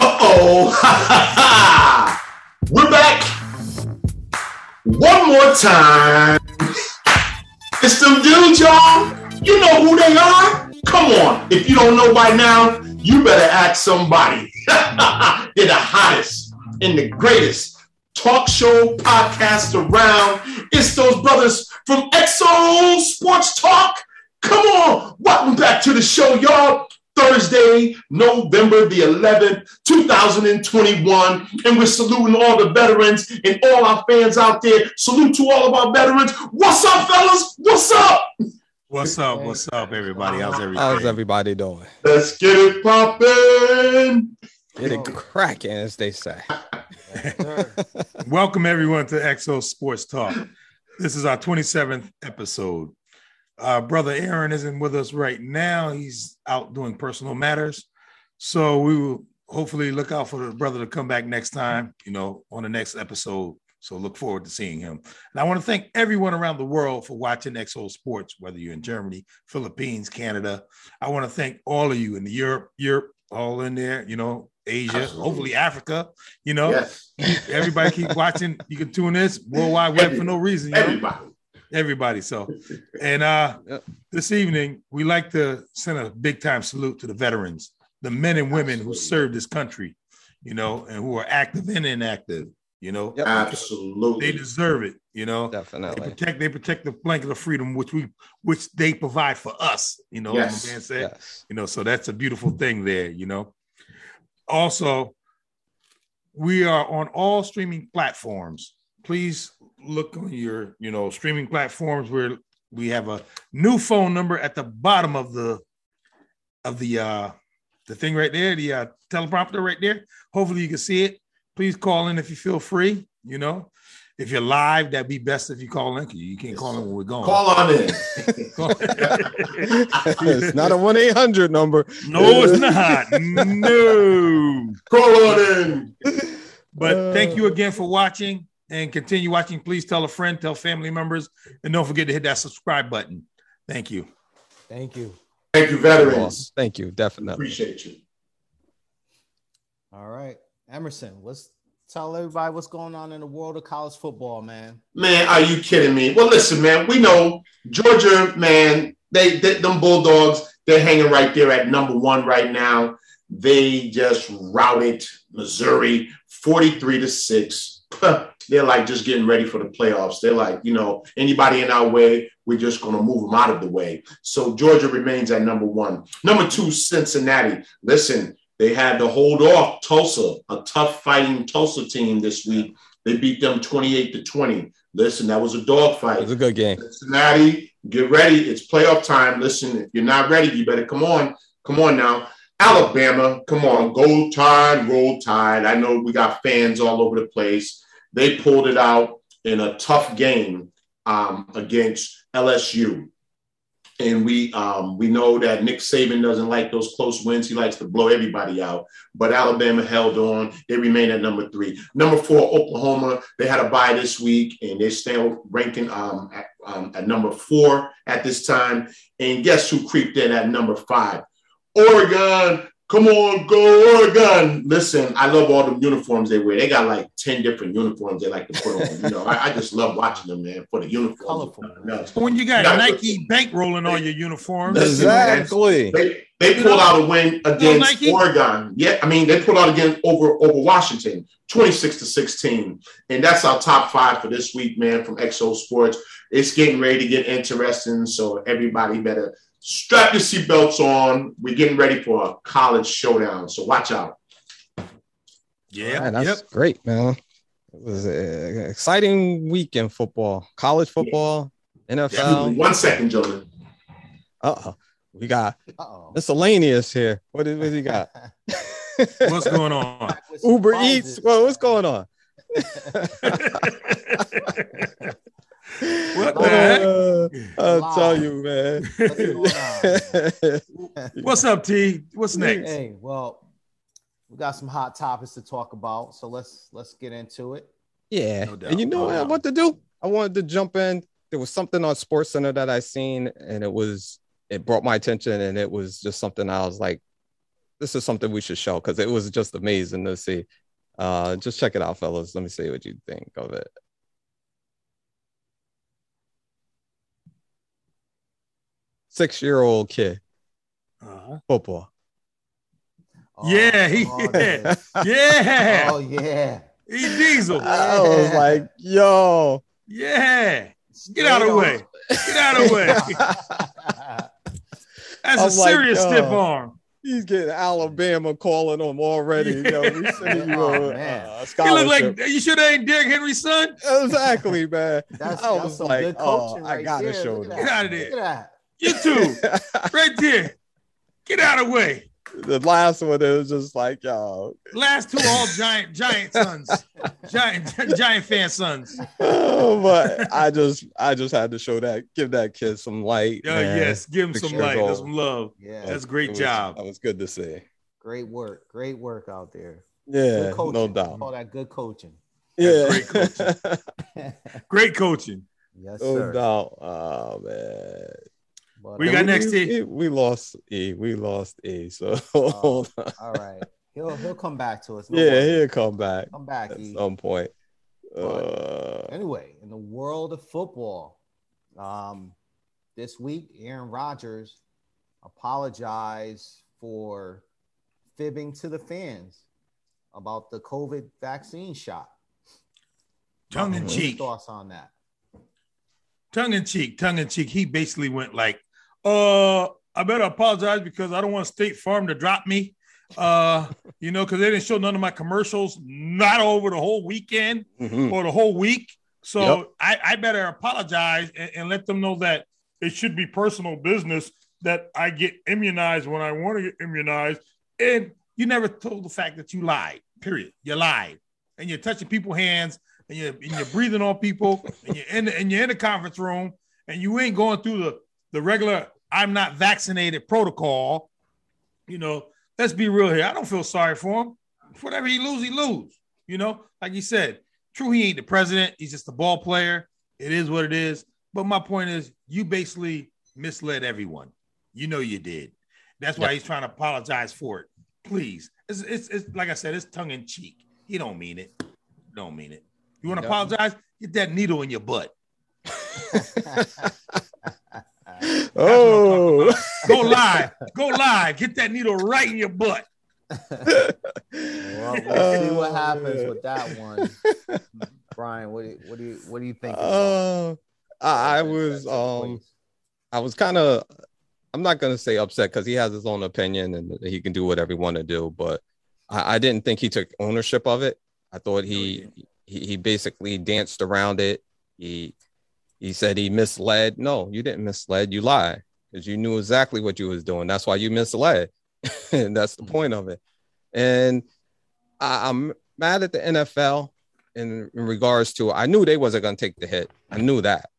oh, we're back one more time. It's them dudes, y'all. You know who they are. Come on. If you don't know by now, you better ask somebody. They're the hottest and the greatest talk show podcast around. It's those brothers from XO Sports Talk. Come on. Welcome back to the show, y'all. Thursday, November the 11th, 2021. And we're saluting all the veterans and all our fans out there. Salute to all of our veterans. What's up, fellas? What's up? What's up? What's up, everybody? How's everybody? How's everybody doing? Let's get it poppin'. Get it cracking, as they say. Welcome, everyone, to XO Sports Talk. This is our 27th episode. Uh, brother Aaron isn't with us right now. He's out doing personal matters. So we will hopefully look out for the brother to come back next time, you know, on the next episode. So look forward to seeing him. And I want to thank everyone around the world for watching XO Sports, whether you're in Germany, Philippines, Canada. I want to thank all of you in the Europe, Europe, all in there, you know, Asia, Absolutely. hopefully Africa, you know. Yes. Everybody keep watching. You can tune this worldwide web for no reason. everybody. Know? Everybody. So, and uh, yep. this evening we like to send a big time salute to the veterans, the men and women Absolutely. who served this country, you know, and who are active and inactive. You know, yep. absolutely, they deserve it. You know, definitely they protect. They protect the blanket of freedom, which we, which they provide for us. You know, yes. man said. Yes. You know, so that's a beautiful thing there. You know, also, we are on all streaming platforms. Please look on your, you know, streaming platforms where we have a new phone number at the bottom of the of the uh the thing right there, the uh, teleprompter right there. Hopefully you can see it. Please call in if you feel free. You know, if you're live, that'd be best if you call in. You can't call in when we're going. Call on in. it's not a one eight hundred number. No, it's not. No. Call on in. But thank you again for watching and continue watching. Please tell a friend, tell family members, and don't forget to hit that subscribe button. Thank you. Thank you. Thank you, veterans. Thank you. Definitely. Appreciate you. All right. Emerson, let's tell everybody what's going on in the world of college football, man. Man, are you kidding me? Well, listen, man, we know Georgia, man, they, they them Bulldogs, they're hanging right there at number one right now. They just routed Missouri 43 to 6. they're like just getting ready for the playoffs. They're like, you know, anybody in our way, we're just going to move them out of the way. So Georgia remains at number one. Number two, Cincinnati. Listen, they had to hold off Tulsa, a tough fighting Tulsa team this week. They beat them 28 to 20. Listen, that was a dogfight. It was a good game. Cincinnati, get ready. It's playoff time. Listen, if you're not ready, you better come on. Come on now. Alabama, come on, go tide, roll tide. I know we got fans all over the place. They pulled it out in a tough game um, against LSU. And we um, we know that Nick Saban doesn't like those close wins. He likes to blow everybody out. But Alabama held on. They remain at number three. Number four, Oklahoma. They had a bye this week, and they're still ranking um, at, um, at number four at this time. And guess who creeped in at number five? Oregon. Come on, go Oregon. Listen, I love all the uniforms they wear. They got like 10 different uniforms they like to put on. You know, I, I just love watching them, man, for the uniforms. Colorful. When you got, got Nike bankrolling all your uniforms. Exactly. They, they pulled out a win against Oregon. Yeah, I mean, they pulled out again over, over Washington, 26 to 16. And that's our top five for this week, man, from XO Sports. It's getting ready to get interesting. So everybody better – strap your seatbelts on. We're getting ready for a college showdown, so watch out. Yeah, man, that's yep. great, man. It was an exciting week in football, college football, yeah. NFL. One second, Jordan. Uh oh, we got Uh-oh. miscellaneous here. What is what he got? what's going on? Uber Eats. Well, what's going on? What the uh, heck? I'll tell you, man. What's up, T? What's next? Hey, well, we got some hot topics to talk about, so let's let's get into it. Yeah, no and you know what I want to do? I wanted to jump in. There was something on Sports Center that I seen, and it was it brought my attention, and it was just something I was like, this is something we should show because it was just amazing to see. Uh, just check it out, fellas. Let me see what you think of it. Six year old kid, Uh-huh. football. Oh, Yeah, he- oh, yeah. Yeah, Oh yeah. he diesel. I was like, yo. Yeah, get out of the way. Get out of the way. That's a I'm like, serious stiff yo. arm. He's getting Alabama calling him already. Yo, we sending you Oh, a, man. a He look like you should ain't Derrick Henry's son. exactly, man. That's, I that's was some like, good oh, coaching I right gotta there. show Look at them. Get that. out of there. Look at You too, right there. Get out of the way. the last one it was just like, yo, Last two all giant giant sons, giant giant fan sons. oh, but I just I just had to show that, give that kid some light. Oh man. yes, give him Six some light, old. some love. Yeah. That's a great was- job. That was good to see. Great work. Great work out there. Yeah, Good no doubt. All that good coaching. Yeah, great coaching. Great coaching. yes, no sir. doubt. Oh man. But, We uh, got next we, E. we, we lost E. We lost E. So Oh. hold on. All right. He'll he'll come back to us. No yeah, worries. he'll come back Come back. at E. some point. Uh, Anyway, in the world of football, um, this week Aaron Rodgers apologized for fibbing to the fans about the COVID vaccine shot. Tongue in cheek. Thoughts on that? tongue in cheek, tongue in cheek. He basically went like, "Uh, I better apologize because I don't want State Farm to drop me. Uh, you know, because they didn't show none of my commercials, not over the whole weekend mhm. or the whole week. So Yep. I, I better apologize and, and let them know that it should be personal business that I get immunized when I want to get immunized. And you never told the fact that you lied. Period. You lied, and you're touching people's hands, and you're and you're breathing on people, and you're in the, and you're in the conference room, and you ain't going through the the regular I'm not vaccinated protocol. You know, let's be real here. I don't feel sorry for him. Whatever he lose, he lose. You know, like you said, true, he ain't the president. He's just a ball player. It is what it is. But my point is, you basically misled everyone. You know you did. That's why Yep. he's trying to apologize for it. Please, it's, it's, it's like I said, it's tongue in cheek. He don't mean it. Don't mean it. You want to apologize? Get that needle in your butt. oh, Go live. Go live. Get that needle right in your butt. Well, we'll see what Oh, happens man. with that one. Brian, what do you, what do you what do you think? Uh, I, I was um I was kind of I'm not gonna say upset because he has his own opinion and he can do whatever he want to do, but I, I didn't think he took ownership of it. I thought he he, he basically danced around it. He he said he misled. No, you didn't misled. You lied because you knew exactly what you was doing. That's why you misled. and that's the point of it. And I, I'm mad at the NFL in, in regards to I knew they wasn't gonna take the hit. I knew that.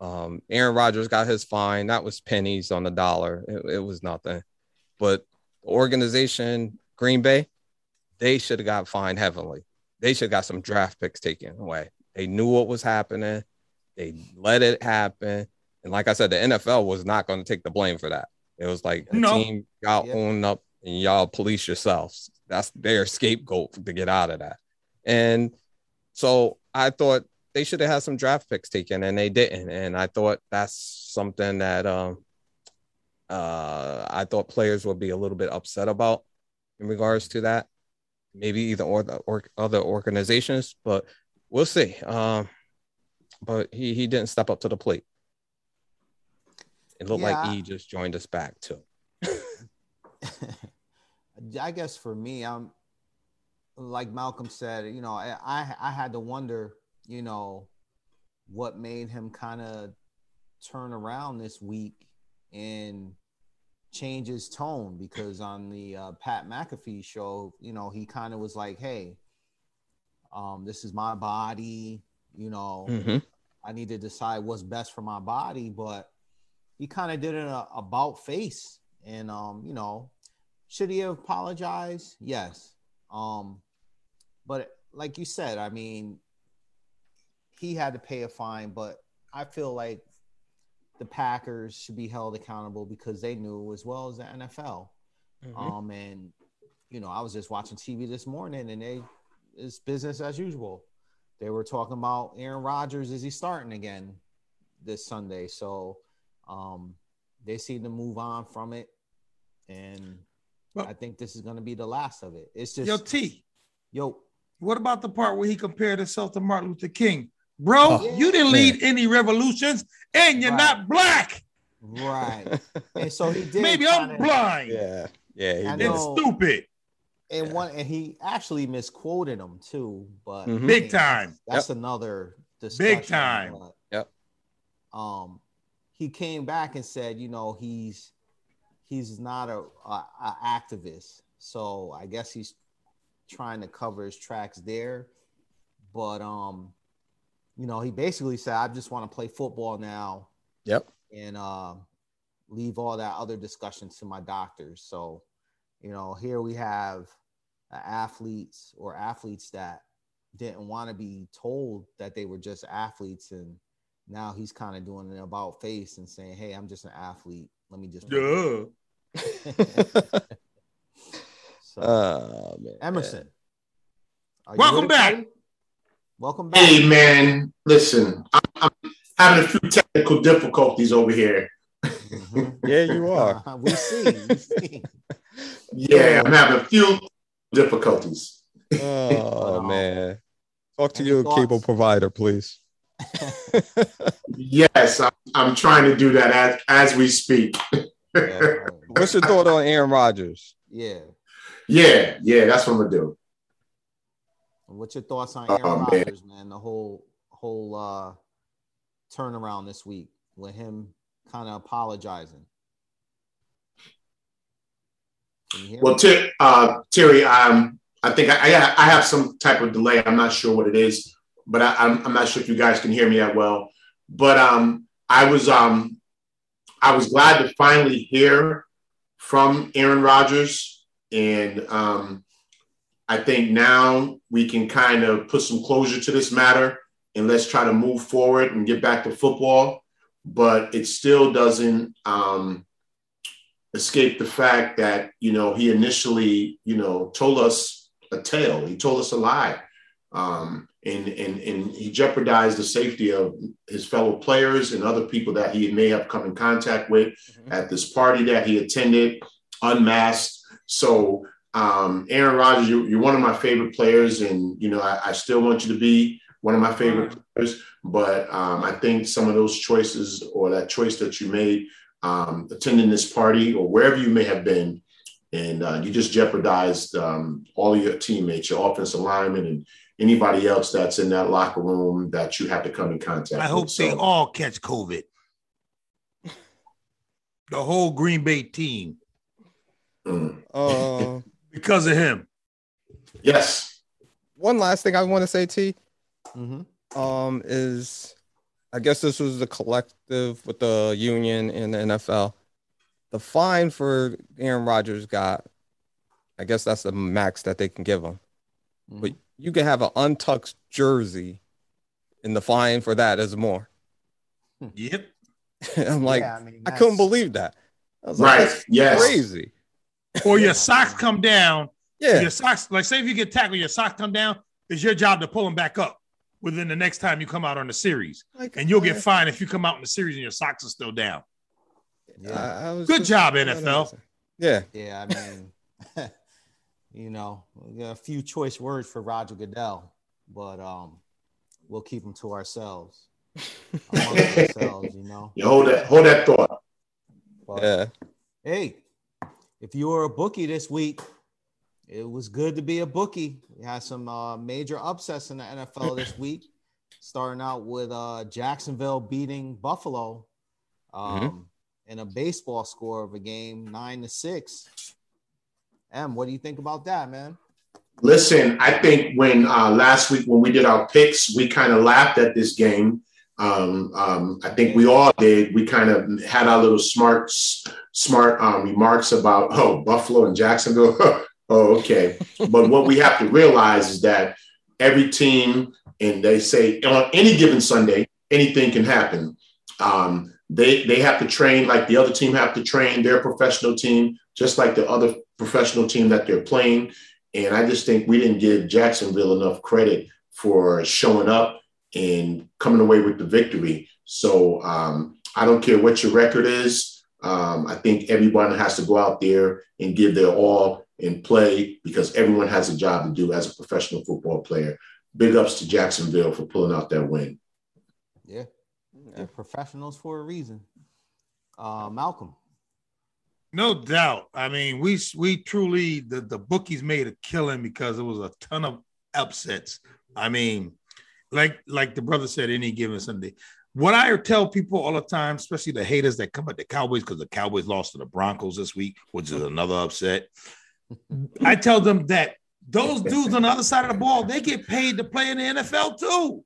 Um, Aaron Rodgers got his fine. That was pennies on the dollar. It, it was nothing. But the organization, Green Bay, they should have got fined heavily. They should have got some draft picks taken away. They knew what was happening. They let it happen. And like I said, the NFL was not going to take the blame for that. It was like the No. team, y'all Yeah. own up and y'all police yourselves. That's their scapegoat to get out of that. And so I thought they should have had some draft picks taken and they didn't. And I thought that's something that um uh I thought players would be a little bit upset about in regards to that. Maybe either or the or other organizations, but we'll see. Um but he he didn't step up to the plate. It looked Yeah. like he just joined us back too. I guess for me, I'm like Malcolm said, you know, I I, I had to wonder, you know, what made him kind of turn around this week and change his tone because on the uh, Pat McAfee show, you know, he kind of was like, "Hey, um, this is my body, you know, Mhm. I need to decide what's best for my body." But he kind of did an a about face, and um, you know, should he have apologized? Yes. Um, but like you said, I mean, he had to pay a fine, but I feel like the Packers should be held accountable because they knew as well as the NFL. Mhm. Um, and you know, I was just watching TV this morning, and they it's business as usual. They were talking about Aaron Rodgers is he starting again this Sunday, so um, they seem to move on from it, and Well- I think this is going to be the last of it. It's just Yo, T, yo, what about the part where he compared himself to Martin Luther King? Bro, Oh, you didn't lead any revolutions and you're Right. not black. right. and so he did. Maybe I'm kinda- blind yeah, yeah, he I did. and stupid. And one and he actually misquoted him too, but Mhm. Big time. That's another discussion. Big time. but, Yep. Um, he came back and said, you know, he's he's not a, a, a activist, so I guess he's trying to cover his tracks there. But um, you know, he basically said, I just want to play football now Yep. and uh, leave all that other discussion to my doctors. So, you know, here we have athletes or athletes that didn't want to be told that they were just athletes, and now he's kind of doing an about face and saying, "Hey, I'm just an athlete. Let me just." Duh. so, oh man, Emerson, Welcome back. buddy? Welcome back. Hey man, listen, I'm, I'm having a few technical difficulties over here. Mhm. Yeah, you are. we see. We see. Yeah, I'm having a few difficulties. Oh Um, man, talk to any your thoughts? cable provider, please. Yes, I'm, I'm trying to do that as, as we speak. Yeah. What's your thought on Aaron Rodgers? Yeah. Yeah, yeah, that's what I'm gonna do. What's your thoughts on Oh, Aaron man. Rodgers, man? The whole whole uh turnaround this week with him kind of apologizing. Can you hear Well. Ter- uh, Terry, um, I think I, I I have some type of delay. I'm not sure what it is, but I, I'm, I'm not sure if you guys can hear me that well. But um, I was um, I was glad to finally hear from Aaron Rodgers, and um, I think now we can kind of put some closure to this matter, and let's try to move forward and get back to football. But it still doesn't. Um, escape the fact that you know he initially you know told us a tale. He told us a lie. Um, and, and and he jeopardized the safety of his fellow players and other people that he may have come in contact with at this party that he attended unmasked. So um, aaron rodgers you, you're one of my favorite players and you know I, I still want you to be one of my favorite players. But um, i think some of those choices or that choice that you made um, attending this party or wherever you may have been, and uh, you just jeopardized um, all of your teammates, your offensive linemen, and anybody else that's in that locker room that you have to come in contact. I with. hope they So, all catch COVID. The whole Green Bay team mm. Uh, because of him. yes, one last thing I want to say, T, Mhm. um, is I guess this was the collective with the union and the NFL. The fine for Aaron Rodgers got, I guess that's the max that they can give him. Mhm. But you can have an untucked jersey, and the fine for that is more. Yep. I'm like, Yeah, I, mean, I couldn't believe that. I was right, that's yes, crazy. Or your socks come down. Yeah, Your socks, like say if you get tackled, your socks come down. It's your job to pull them back up within the next time you come out on the series, like, and you'll get I- fined if you come out in the series and your socks are still down. Yeah. I- I was Good job, NFL. Yeah, Yeah, I mean, you know, we got a few choice words for Roger Goodell, but um, we'll keep them to ourselves. Ourselves, you know. you hold that, hold that thought. But, yeah. Hey, if you were a bookie this week, it was good to be a bookie. We had some uh, major upsets in the NFL this week, starting out with uh, Jacksonville beating Buffalo um, in a baseball score of a game, nine to six. Em, what do you think about that, man? Listen, I think when uh, last week when we did our picks, we kind of laughed at this game. Um, um, I think we all did. We kind of had our little smart, smart um, remarks about oh Buffalo and Jacksonville. oh, okay. But what we have to realize is that every team, and they say on any given Sunday, anything can happen. Um, they they have to train like the other team have to train their professional team, just like the other professional team that they're playing. And I just think we didn't give Jacksonville enough credit for showing up and coming away with the victory. So um, I don't care what your record is. Um, I think everyone has to go out there and give their all and play because everyone has a job to do as a professional football player. Big ups to Jacksonville for pulling out that win. Yeah, they're professionals for a reason. Uh, Malcolm. No doubt. I mean, we we truly the the bookies made a killing because it was a ton of upsets. I mean, like like the brother said, any given Sunday. What I tell people all the time, especially the haters that come at the Cowboys because the Cowboys lost to the Broncos this week, which is another upset. I tell them that those dudes on the other side of the ball, they get paid to play in the NFL too.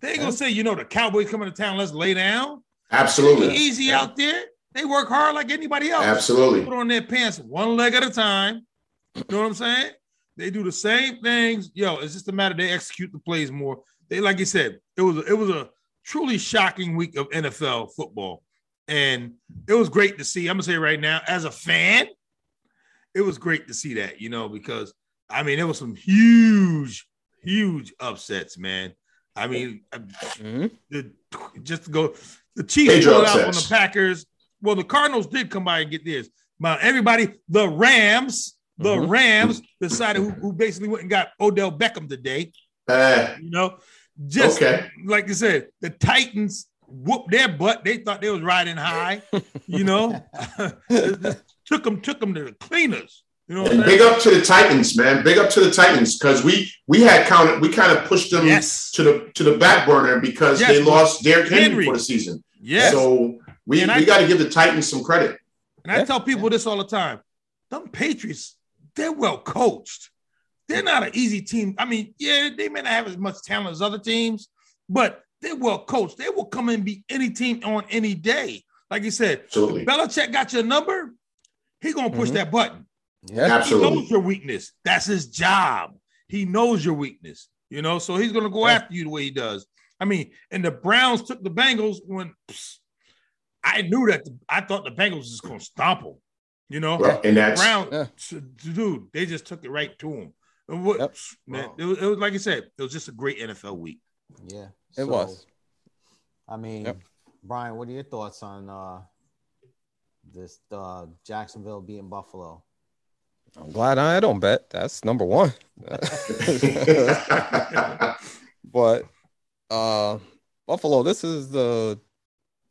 They ain't gonna say, you know, the Cowboys coming to town, let's lay down. Absolutely. Easy yeah. out there. They work hard like anybody else. Absolutely. Put on their pants one leg at a time. You know what I'm saying? They do the same things. Yo, it's just a matter they execute the plays more. They, like you said, it was it was a truly shocking week of NFL football, and it was great to see. I'm gonna say right now, as a fan, it was great to see that. You know, because I mean, there was some huge, huge upsets, man. I mean, mm-hmm. the, just to go, the Chiefs pulled out on the Packers. Well, the Cardinals did come by and get this. But everybody, the Rams, the mm-hmm. Rams decided who, who, basically went and got Odell Beckham today. Uh, you know, just okay. like you said, the Titans whooped their butt. They thought they was riding high. You know, took them took them to the cleaners. You know, and big up to the Titans, man. Big up to the Titans because we we had counted we kind of pushed them yes. to the to the back burner because yes. they lost Derrick Henry, Henry for the season. Yeah. So we, we got to give the Titans some credit. And I tell people this all the time. Them Patriots, they're well coached. They're not an easy team. I mean, yeah, they may not have as much talent as other teams, but they're well coached. They will come and beat any team on any day. Like you said, Absolutely. Belichick got your number, he gonna push mm-hmm. that button. Yeah, absolutely. He knows your weakness. That's his job. He knows your weakness. You know, so he's gonna go yeah. after you the way he does. I mean, and the Browns took the Bengals when psst, I knew that the, I thought the Bengals was going to stomp them. You know, well, and that's Brown, yeah. dude. They just took it right to him. What, yep. man, it, was, it, was, like I said, it was just a great NFL week. Yeah, it so, was. I mean, yep. Brian, what are your thoughts on uh, this uh, Jacksonville beating Buffalo? I'm glad I don't bet. That's number one. but uh, Buffalo, this is the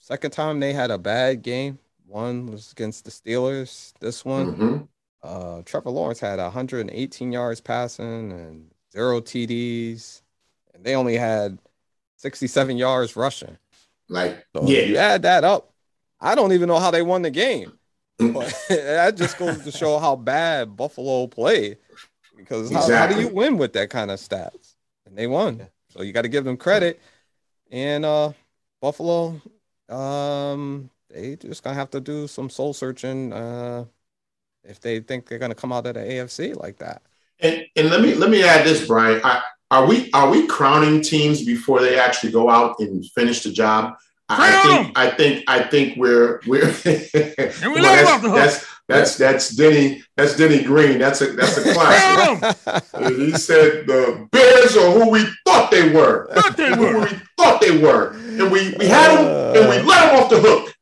Second time they had a bad game. One was against the Steelers. This one, mm-hmm. uh, Trevor Lawrence had 118 yards passing and zero TDs, and they only had 67 yards rushing. Like, so yeah, you add that up. I don't even know how they won the game. But that just goes to show how bad Buffalo played. Because how, exactly. how, do you win with that kind of stats? And they won. So you got to give them credit. And uh Buffalo, um, they just gonna have to do some soul searching uh, if they think they're gonna come out of the AFC like that. And and let me let me add this, Brian. I, are we are we crowning teams before they actually go out and finish the job? I think I think I think we're we're and we well, that's, that's, that's that's Denny that's Denny Green. That's a that's a classic. he said the Bears are who we thought they were. Thought they were. Who we thought they were, and we we had them and we let them off the hook.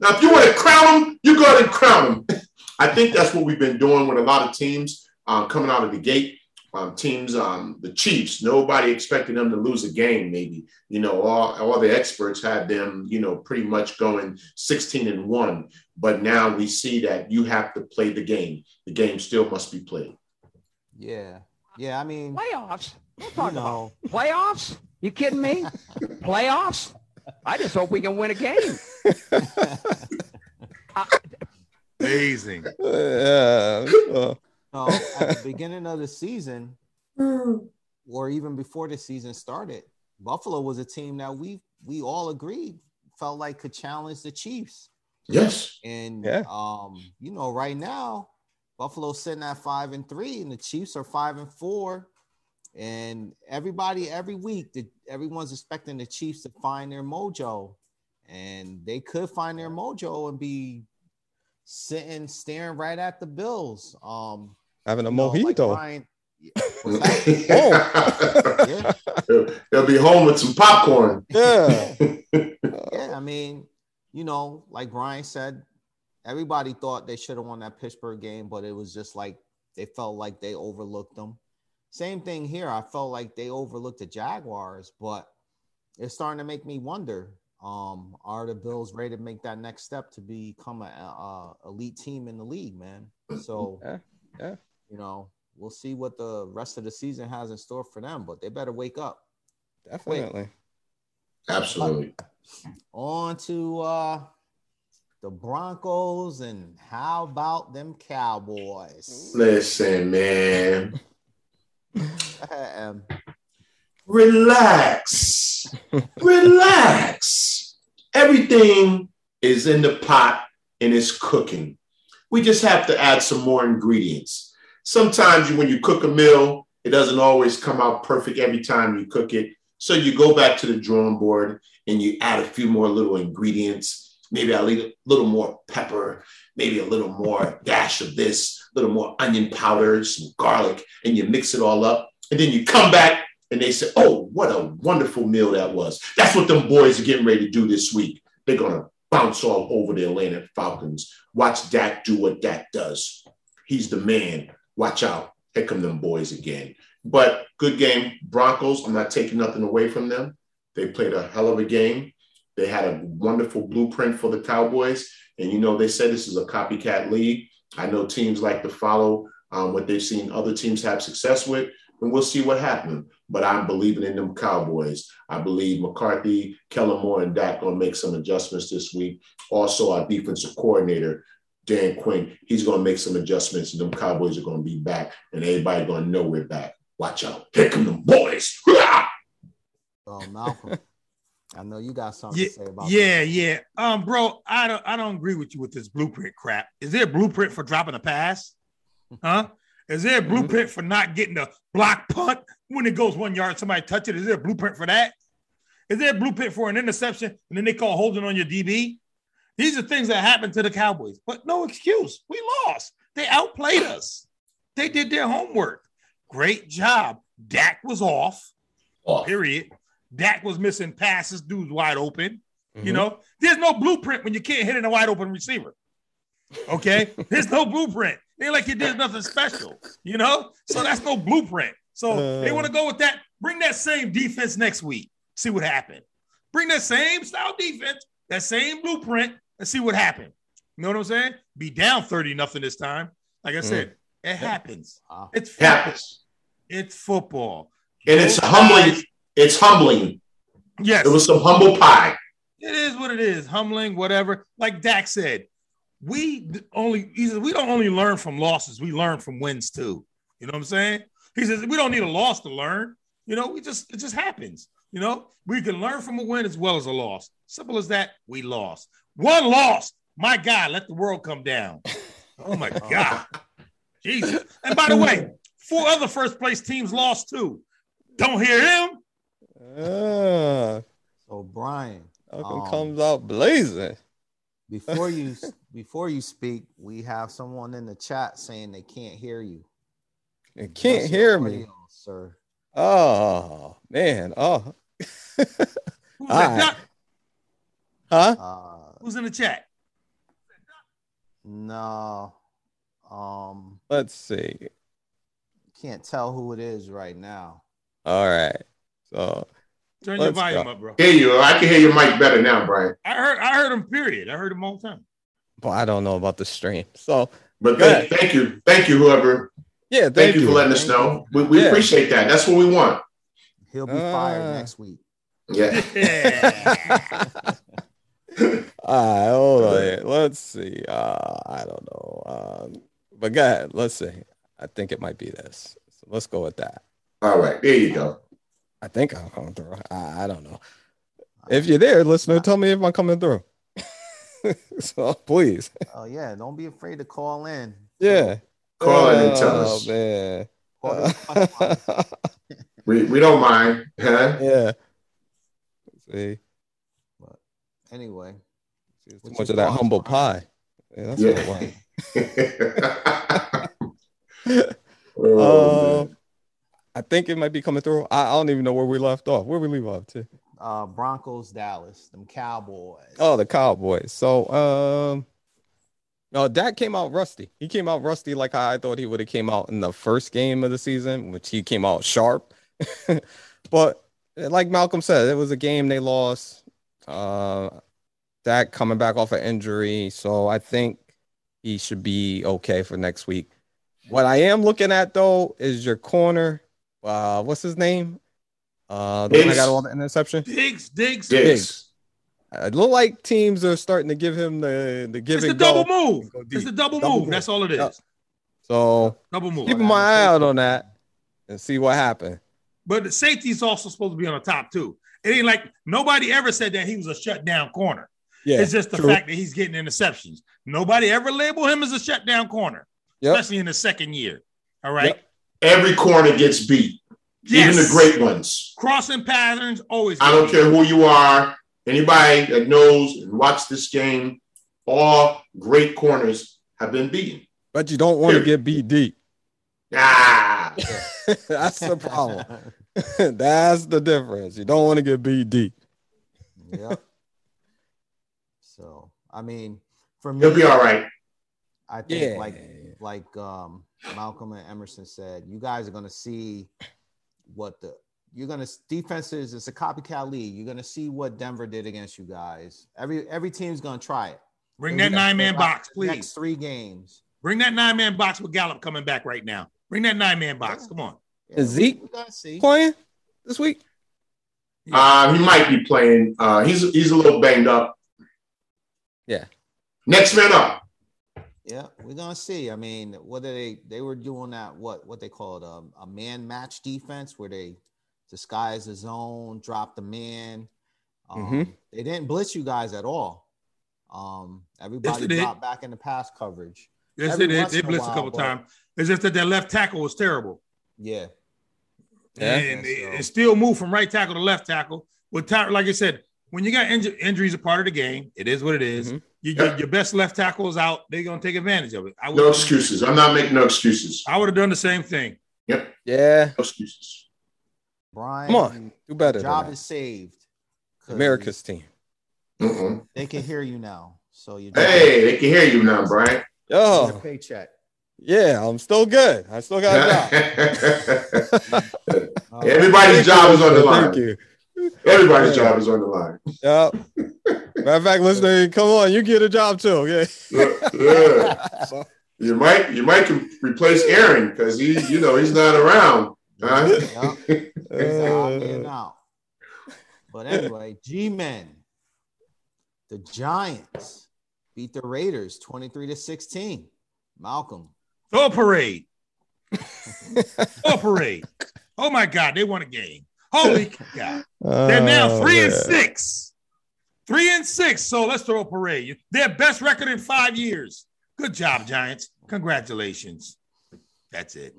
Now, if you want to crown them, you go ahead and crown them. I think that's what we've been doing with a lot of teams uh, coming out of the gate um, teams, um, the Chiefs, nobody expected them to lose a game. Maybe you know all, all the experts had them, you know, pretty much going 16 and one. But now we see that you have to play the game. The game still must be played. Yeah, yeah. I mean, playoffs. We're you know. playoffs. You kidding me? playoffs. I just hope we can win a game. Amazing. Yeah. Uh, know, at the beginning of the season, or even before the season started, Buffalo was a team that we we all agreed felt like could challenge the Chiefs. Yes. And yeah. um, you know, right now, Buffalo's sitting at five and three, and the Chiefs are five and four. And everybody every week, the, everyone's expecting the Chiefs to find their mojo, and they could find their mojo and be sitting staring right at the Bills. Um, Having a you know, like mojito. Brian- What's that? Yeah. He'll- He'll be home with some popcorn. yeah. yeah, I mean, you know, like Brian said, everybody thought they should have won that Pittsburgh game, but it was just like they felt like they overlooked them. Same thing here. I felt like they overlooked the Jaguars, but it's starting to make me wonder: um, Are the Bills ready to make that next step to become a, a elite team in the league, man? So, Yeah, yeah. You know, we'll see what the rest of the season has in store for them, but they better wake up. Definitely. Absolutely. On to uh the Broncos and how about them Cowboys? Listen, man. Um, Relax. Relax. Everything is in the pot and it's cooking. We just have to add some more ingredients. Sometimes when you cook a meal, it doesn't always come out perfect every time you cook it. So you go back to the drawing board and you add a few more little ingredients, maybe a little, little more pepper, maybe a little more dash of this, a little more onion powder, some garlic, and you mix it all up. And then you come back and they say, Oh, what a wonderful meal that was. That's what them boys are getting ready to do this week. They're going to bounce all over the Atlanta Falcons. Watch Dak do what Dak does. He's the man. Watch out. Here come them boys again. But good game. Broncos, I'm not taking nothing away from them. They played a hell of a game. They had a wonderful blueprint for the Cowboys. And, you know, they said this is a copycat league. I know teams like to follow um, what they've seen other teams have success with, and we'll see what happens. But I'm believing in them Cowboys. I believe McCarthy, Kellen Moore, and Dak going to make some adjustments this week. Also, our defensive coordinator, Dan Quinn, he's going to make some adjustments, and them Cowboys are going to be back, and everybody going to know we're back. Watch out. Here come them boys. Hurrah! uh, Malcolm, I know you got something Yeah, to say about yeah, that. yeah. Um, bro, I don't I don't agree with you with this blueprint crap. Is there a blueprint for dropping a pass? Huh? Is there a blueprint for not getting a block punt when it goes one yard, somebody touch it? Is there a blueprint for that? Is there a blueprint for an interception and then they call holding on your DB? These are things that happened to the Cowboys, but no excuse. We lost. They outplayed us. They did their homework. Great job. Dak was off. Period. Dak was missing passes. Dude's wide open. You Mhm. know, there's no blueprint when you can't hit in a wide open receiver. Okay, there's no blueprint. They like you did nothing special. You know, so that's no blueprint. So they Uh. want to go with that. Bring that same defense next week. See what happened. Bring that same style defense, that same blueprint, and see what happened. You know what I'm saying? Be down thirty nothing this time. Like I mm. said, it happens. Wow. It's football. Happens. It's football. And it's Both humbling. sides- It's humbling. Yes, It was some humble pie. it is what it is, humbling, whatever. Like Dak said, we only he says we don't only learn from losses, we learn from wins too. You know what I'm saying? He says we don't need a loss to learn. You know, we just it just happens. You know, we can learn from a win as well as a loss. Simple as that. We lost. One loss. My God, let the world come down. Oh my God. Jesus. And by the way, four other first place teams lost too. Don't hear him. Ah, So Brian, Malcolm Um, comes out blazing. before you before you speak, we have someone in the chat saying they can't hear you. You can't Adjust hear your me. audio, sir. Oh man. Oh. Who's, that? right. Huh? Uh, Who's in the chat? no, um, Let's see. can't tell who it is right now. All right. So Turn your volume go. up, bro. Hear you. I can hear your mic better now, Brian. I heard I heard him, period. I heard him all the time. but I don't know about the stream. So But thank, thank you. Thank you, whoever. yeah, Thank, thank, you, for letting us Thank know. We, we Yeah. appreciate that. That's what we want. He'll be fired Ah. next week. Yeah. Yeah. All right, hold on. here. Let's see. Uh, I don't know. Um, but go ahead. Let's see. I think it might be this. So let's go with that. All right. There you go. I think I'm coming through. I, I don't know. If you're there, listener, tell me if I'm coming through. so please. Oh yeah, don't be afraid to call in. Yeah. Call in and tell us. Oh, us. man. Call. We, we don't mind. Huh? yeah. Let's see, But anyway, see, too much of that humble pie. Yeah, that's yeah. what it was. oh, uh, I think it might be coming through. I, I, don't even know where we left off. Where we leave off to? Uh, Broncos, Dallas, them Cowboys. Oh, the Cowboys. So, um, no, Dak came out rusty. He came out rusty like I thought he would have came out in the first game of the season, which he came out sharp. but like Malcolm said, it was a game they lost. Uh, Dak coming back off an injury, so I think he should be okay for next week. What I am looking at though is your corner. Uh, what's his name? Uh, the one I got all the interception. Diggs, Diggs, Diggs. It look like teams are starting to give him the the give it's the double move. It's the double, double move. move. That's all it is. Yep. So double move. Keeping my eye out on that and see what happens. But the safety is also supposed to be on the top too. It ain't like nobody ever said that he was a shutdown corner. Yeah, it's just the true. fact that he's getting interceptions. Nobody ever labeled him as a shutdown corner, yep. especially in the second year. All right. Yep. Every corner gets beat. Yes. Even the great ones. Crossing patterns always. I don't care who you are. Anybody that knows and watched this game, all great corners have been beaten. But you don't want to get beat deep. Ah, that's the problem. that's the difference. You don't want to get beat deep. Yeah. So I mean, for me, he'll be all right. I think yeah. like like um, Malcolm and Emerson said, you guys are going to see what the you're gonna defenses. It's a copycat league. You're gonna see what Denver did against you guys. Every every team's gonna try it. Bring that nine man box, please. Next three games. Bring that nine man box with Gallup coming back right now. Bring that nine man box. Come on. Is Zeke playing this week? Uh, he might be playing. Uh, he's he's a little banged up. Yeah. Next man up. Yeah, we're gonna see. I mean, what are they? They were doing that. What what they call it? Um, a man match defense where they disguise the zone, drop the man. Um, mm-hmm. They didn't blitz you guys at all. Um, everybody yes, dropped back in the pass coverage. Yes, Every they did. They blitzed a, couple times. It's just that their left tackle was terrible. Yeah. Yeah. And so. it, still move from right tackle to left tackle. With like I said, when you got inj- injuries, a part of the game. It is what it is. Mm-hmm. You, yeah. your best left tackle is out. They're gonna take advantage of it. no excuses. I'm not making no excuses. I would have done the same thing. Yep. Yeah. No excuses. Brian, come on, do better. Job is saved. America's team. Mm-hmm. They can hear you now. So you. Hey, they can hear you now, Brian. Yo, paycheck. Yeah, I'm still good. I still got a job. Everybody's job is on the line. Thank you. Everybody's yeah. job is on the line. Yep. Matter of fact, listening, come on, you get a job too. Okay. yeah. You might you might replace Aaron because he you know he's not around. Huh? uh, but anyway, G Men, the Giants beat the Raiders 23 to 16. Malcolm. Oh, parade. oh, parade. Oh my God, they won a game. Holy God. They're now oh, three and six. Three and six. So let's throw a parade. Their best record in five years. Good job, Giants. Congratulations. That's it.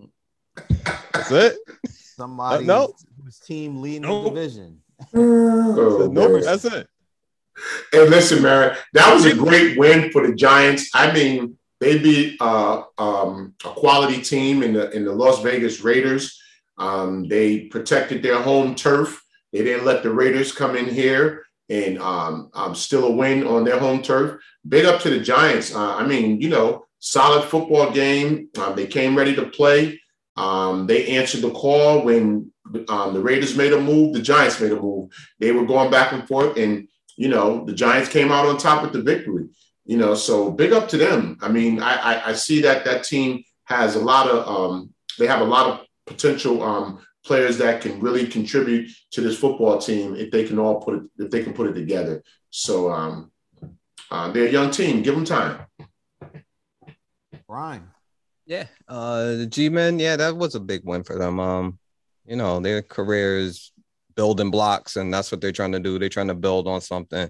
That's it. Somebody uh, no. whose team leading nope. the division. Oh, nope, that's it. And listen, man, that was a great win for the Giants. I mean, they beat uh, um, a quality team in the in the Las Vegas Raiders. Um, they protected their home turf. They didn't let the Raiders come in here and um, um, still a win on their home turf. Big up to the Giants. Uh, I mean, you know, solid football game. Um, they came ready to play. Um, they answered the call when um, the Raiders made a move, the Giants made a move. They were going back and forth, and you know the Giants came out on top with the victory. You know, so big up to them. I mean, I, I, I see that that team has a lot of um, they have a lot of potential um, players that can really contribute to this football team if they can all put it if they can put it together. So um, uh, they're a young team. Give them time. Brian. Yeah, uh, the G Men. Yeah, that was a big win for them. Um, you know, their careers building blocks, and that's what they're trying to do. They're trying to build on something.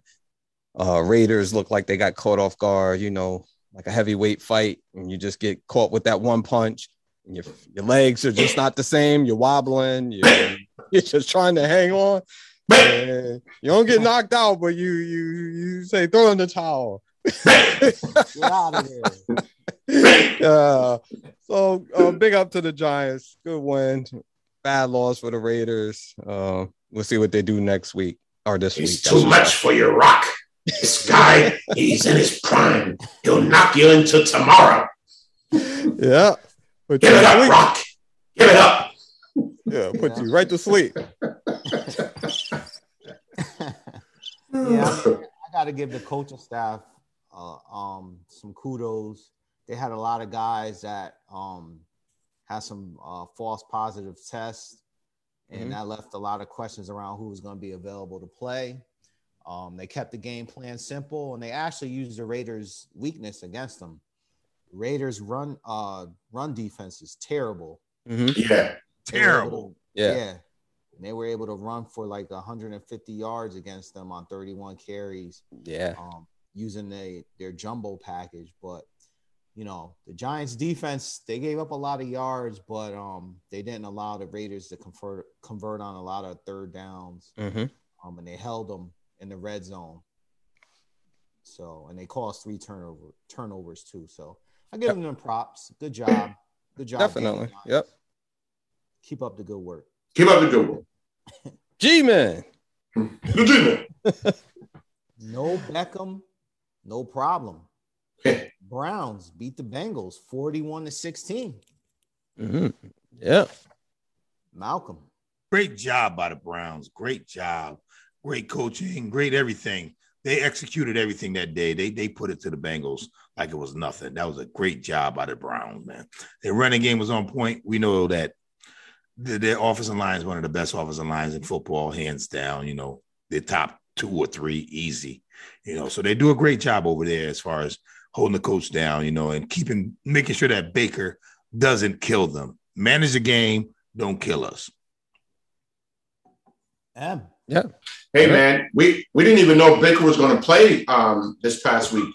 Uh, Raiders look like they got caught off guard. You know, like a heavyweight fight, and you just get caught with that one punch. And your your legs are just not the same. You're wobbling. You're, you're just trying to hang on. And you don't get knocked out, but you you you say throw in the towel. Get out of here. uh, so uh, big up to the Giants. Good win. Bad loss for the Raiders. Uh, we'll see what they do next week or this It's week. too much for your rock. This guy, he's in his prime. He'll knock you into tomorrow. Yeah. Put you Give it up, sleep. Rock. Give it up. Yeah, put you right to sleep. Yeah, I got to give the coaching staff uh, um, some kudos. They had a lot of guys that um, had some uh, false positive tests, and Mhm. that left a lot of questions around who was going to be available to play. Um, they kept the game plan simple, and they actually used the Raiders' weakness against them. Raiders' run uh, run defense is terrible. Mhm. Yeah. They were able Terrible. to- Yeah. yeah. And they were able to run for like 150 yards against them on 31 carries Yeah. um, using they, their jumbo package. But you know, the Giants defense, they gave up a lot of yards, but um, they didn't allow the Raiders to convert convert on a lot of third downs. hmm Um, and they held them in the red zone. So, and they caused three turnover turnovers too. So, I give Yep. them props. Good job. Good job. Definitely. Yep. Keep up the good work. Keep up the good work. G-Man. The dreamer. No Beckham, no problem. Browns beat the Bengals 41 to 16. hmm Yeah. Malcolm. Great job by the Browns. Great job. Great coaching. Great everything. They executed everything that day. They they put it to the Bengals like it was nothing. That was a great job by the Browns, man. Their running game was on point. We know that the- their offensive line is one of the best offensive lines in football, hands down. You know, the top two or three easy. You know, so they do a great job over there as far as holding the coach down. You know, and keeping making sure that Baker doesn't kill them. Manage the game. Don't kill us. M. Yeah. Hey man, we we didn't even know Baker was going to play um, this past week,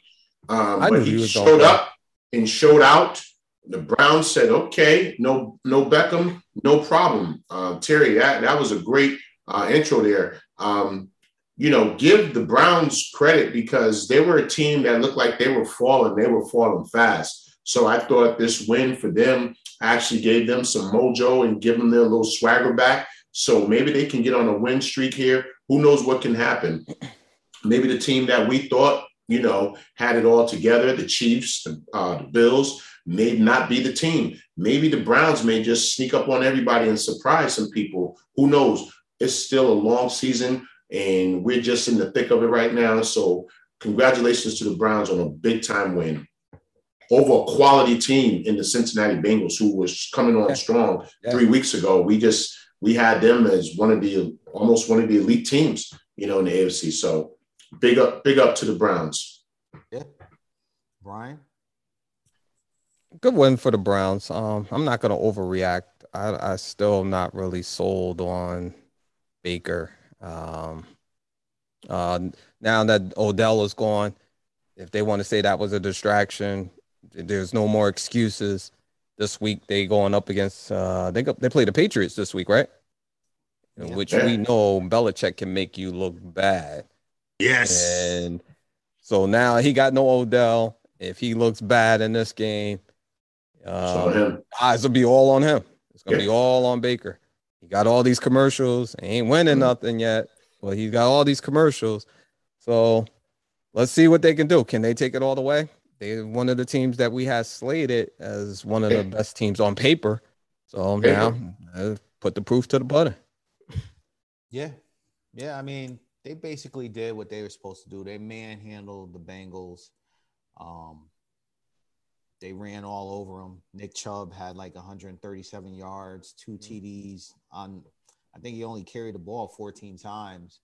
um, but he, he showed play. up and showed out. The Browns said, "Okay, no no Beckham, no problem." Uh, Terry, that that was a great uh, intro there. Um, you know, give the Browns credit because they were a team that looked like they were falling. They were falling fast. So I thought this win for them actually gave them some mojo and give them their little swagger back. So maybe they can get on a win streak here. Who knows what can happen? Maybe the team that we thought, you know, had it all together, the Chiefs, the, uh, the Bills, may not be the team. Maybe the Browns may just sneak up on everybody and surprise some people. Who knows? It's still a long season, and we're just in the thick of it right now. So, congratulations to the Browns on a big time win over a quality team in the Cincinnati Bengals, who was coming on Yeah. strong Yeah. three weeks ago. We just we had them as one of the almost one of the elite teams, you know, in the AFC. So big up, big up to the Browns. Yeah. Brian. Good win for the Browns. Um, I'm not going to overreact. I, I still not really sold on Baker. Um, uh, now that Odell is gone, if they want to say that was a distraction, there's no more excuses. This week they going up against uh, they go, they play the Patriots this week, right? Yeah. Which Yeah. we know Belichick can make you look bad. Yes. And so now he got no Odell. If he looks bad in this game, um, eyes will be all on him. It's gonna Yeah. be all on Baker. He got all these commercials. He ain't winning Mhm. nothing yet, but he's got all these commercials. So let's see what they can do. Can they take it all the way? They're one of the teams that we had slated as one of the best teams on paper. So Yeah. now uh, put the proof to the pudding. Yeah. Yeah. I mean, they basically did what they were supposed to do. They manhandled the Bengals. Um, they ran all over them. Nick Chubb had like 137 yards, two TDs on. I think he only carried the ball 14 times.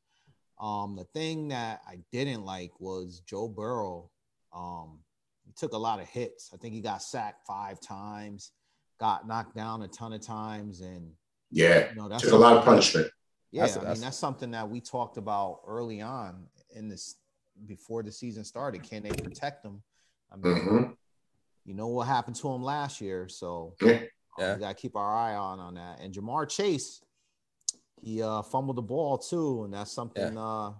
Um, the thing that I didn't like was Joe Burrow. Um, he took a lot of hits. I think he got sacked five times, got knocked down a ton of times, and yeah, you know that's took a lot of something- punishment. Yeah, That's- I that's- mean that's something that we talked about early on in this before the season started. Can they protect them? I mean, hmm you know what happened to him last year, so Yeah. we gotta keep our eye on on that. And Ja'Marr Chase, he uh, fumbled the ball too, and that's something uh,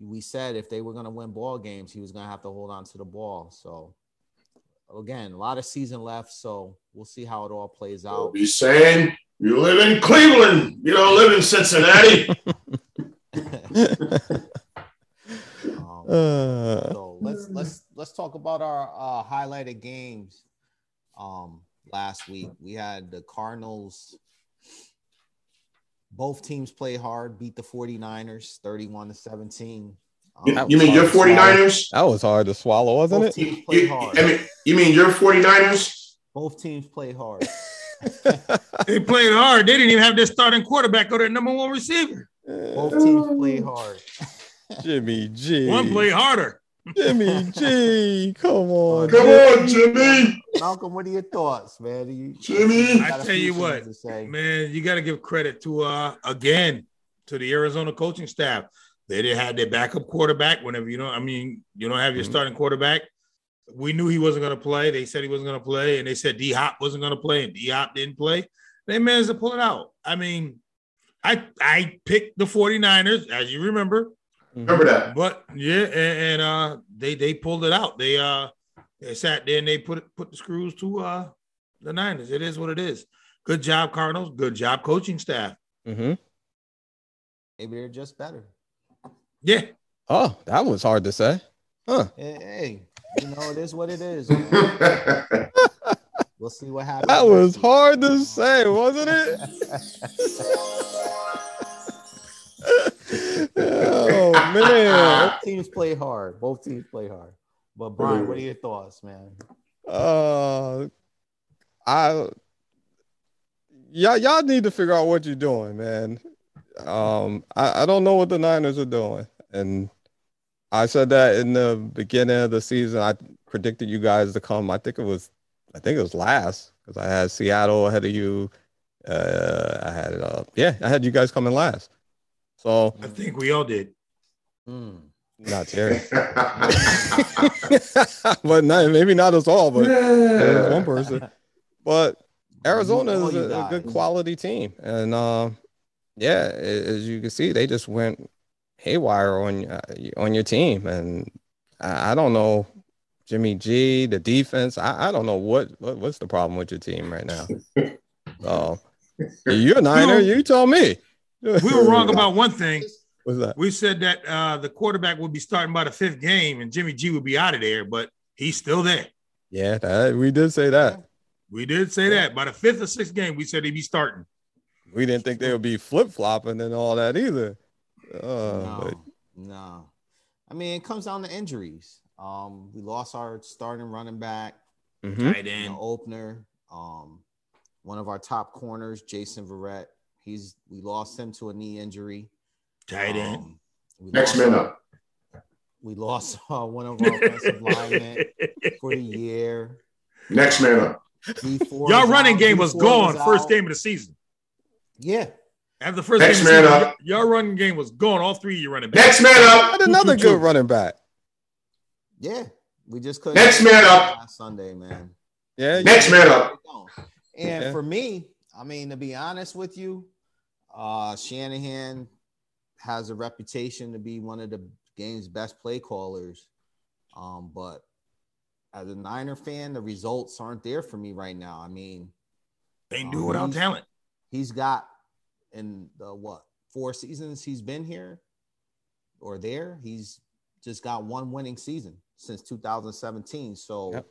we said if they were going to win ball games, he was going to have to hold on to the ball. So again, a lot of season left, so we'll see how it all plays out. Be saying you live in Cleveland, you don't live in Cincinnati. um, uh, so let's let's let's talk about our uh, highlighted games. Um, last week we had the Cardinals. Both teams play hard, beat the 49ers 31 to 17. You, um, you mean your 49ers? That was hard to swallow, wasn't Both it? Teams play You, hard. I mean, you mean your 49ers? Both teams play hard. They played hard. They didn't even have their starting quarterback or their number one receiver. Both teams play hard. Jimmy G. One played harder. Jimmy G. Come on. Come on, Jimmy. Malcolm, what are your thoughts, man? You, Jimmy. I tell you what, man, you got to give credit to uh again to the Arizona coaching staff. They did have their backup quarterback. Whenever you know, I mean, you don't have your Mhm. starting quarterback. We knew he wasn't going to play. They said he wasn't going to play, and they said D Hop wasn't going to play, and D Hop didn't play. They managed to pull it out. I mean, I I picked the 49ers, as you remember, Remember that. but yeah, and, and uh they they pulled it out. They uh they sat there and they put put the screws to uh the Niners. It is what it is. Good job, Cardinals. Good job, coaching staff. Mm-hmm. Maybe they're just better. Yeah, Oh, that was hard to say. Huh. Hey, hey, you know, it is what it is. man. We'll see what happens. That was week. hard to say, wasn't it? oh man. Both teams play hard. Both teams play hard. But Brian, what are your thoughts, man? Uh I y'all y'all need to figure out what you're doing, man. Um I, I don't know what the Niners are doing. And I said that in the beginning of the season. I predicted you guys to come. I think it was I think it was last because I had Seattle ahead of you. Uh I had it uh yeah, I had you guys coming last. So I think we all did. Hmm. not Terry. but not, maybe not us all, but was one person. But Arizona is a, a good quality team, and uh, yeah, as you can see, they just went haywire on uh, on your team, and I, I don't know Jimmy G, the defense. I, I don't know what, what what's the problem with your team right now. So you're a Niner, you told me. We were wrong about one thing. What's that? We said that uh the quarterback would be starting by the fifth game and Jimmy G would be out of there, but he's still there. Yeah, that, we did say that. We did say that by the fifth or sixth game, we said he'd be starting. We didn't think they would be flip flopping and all that either. Uh, no, no. I mean, it comes down to injuries. Um, we lost our starting running back, mhm. Tight you end. know, opener. Um, one of our top corners, Jason Verrett. He's we lost him to a knee injury. Tight end. Um, Next lost man up. We lost uh, one of our offensive linemen for the year. Next man up. D4 Y'all running out. game was D4 gone first out. game of the season. Yeah, After the first Next game of the man season, up. y'all running game was gone. All three of you running back. Next man up. Had another Two, two, good two. running back. yeah. We just couldn't. Next man up. Last Sunday, man. Yeah, Next man up. And Yeah. for me, I mean, to be honest with you, uh, Shanahan has a reputation to be one of the game's best play callers. Um, but as a Niner fan, the results aren't there for me right now. I mean, They do it without talent. he's got in the what four seasons he's been here or there, he's just got one winning season since 2017. So Yep.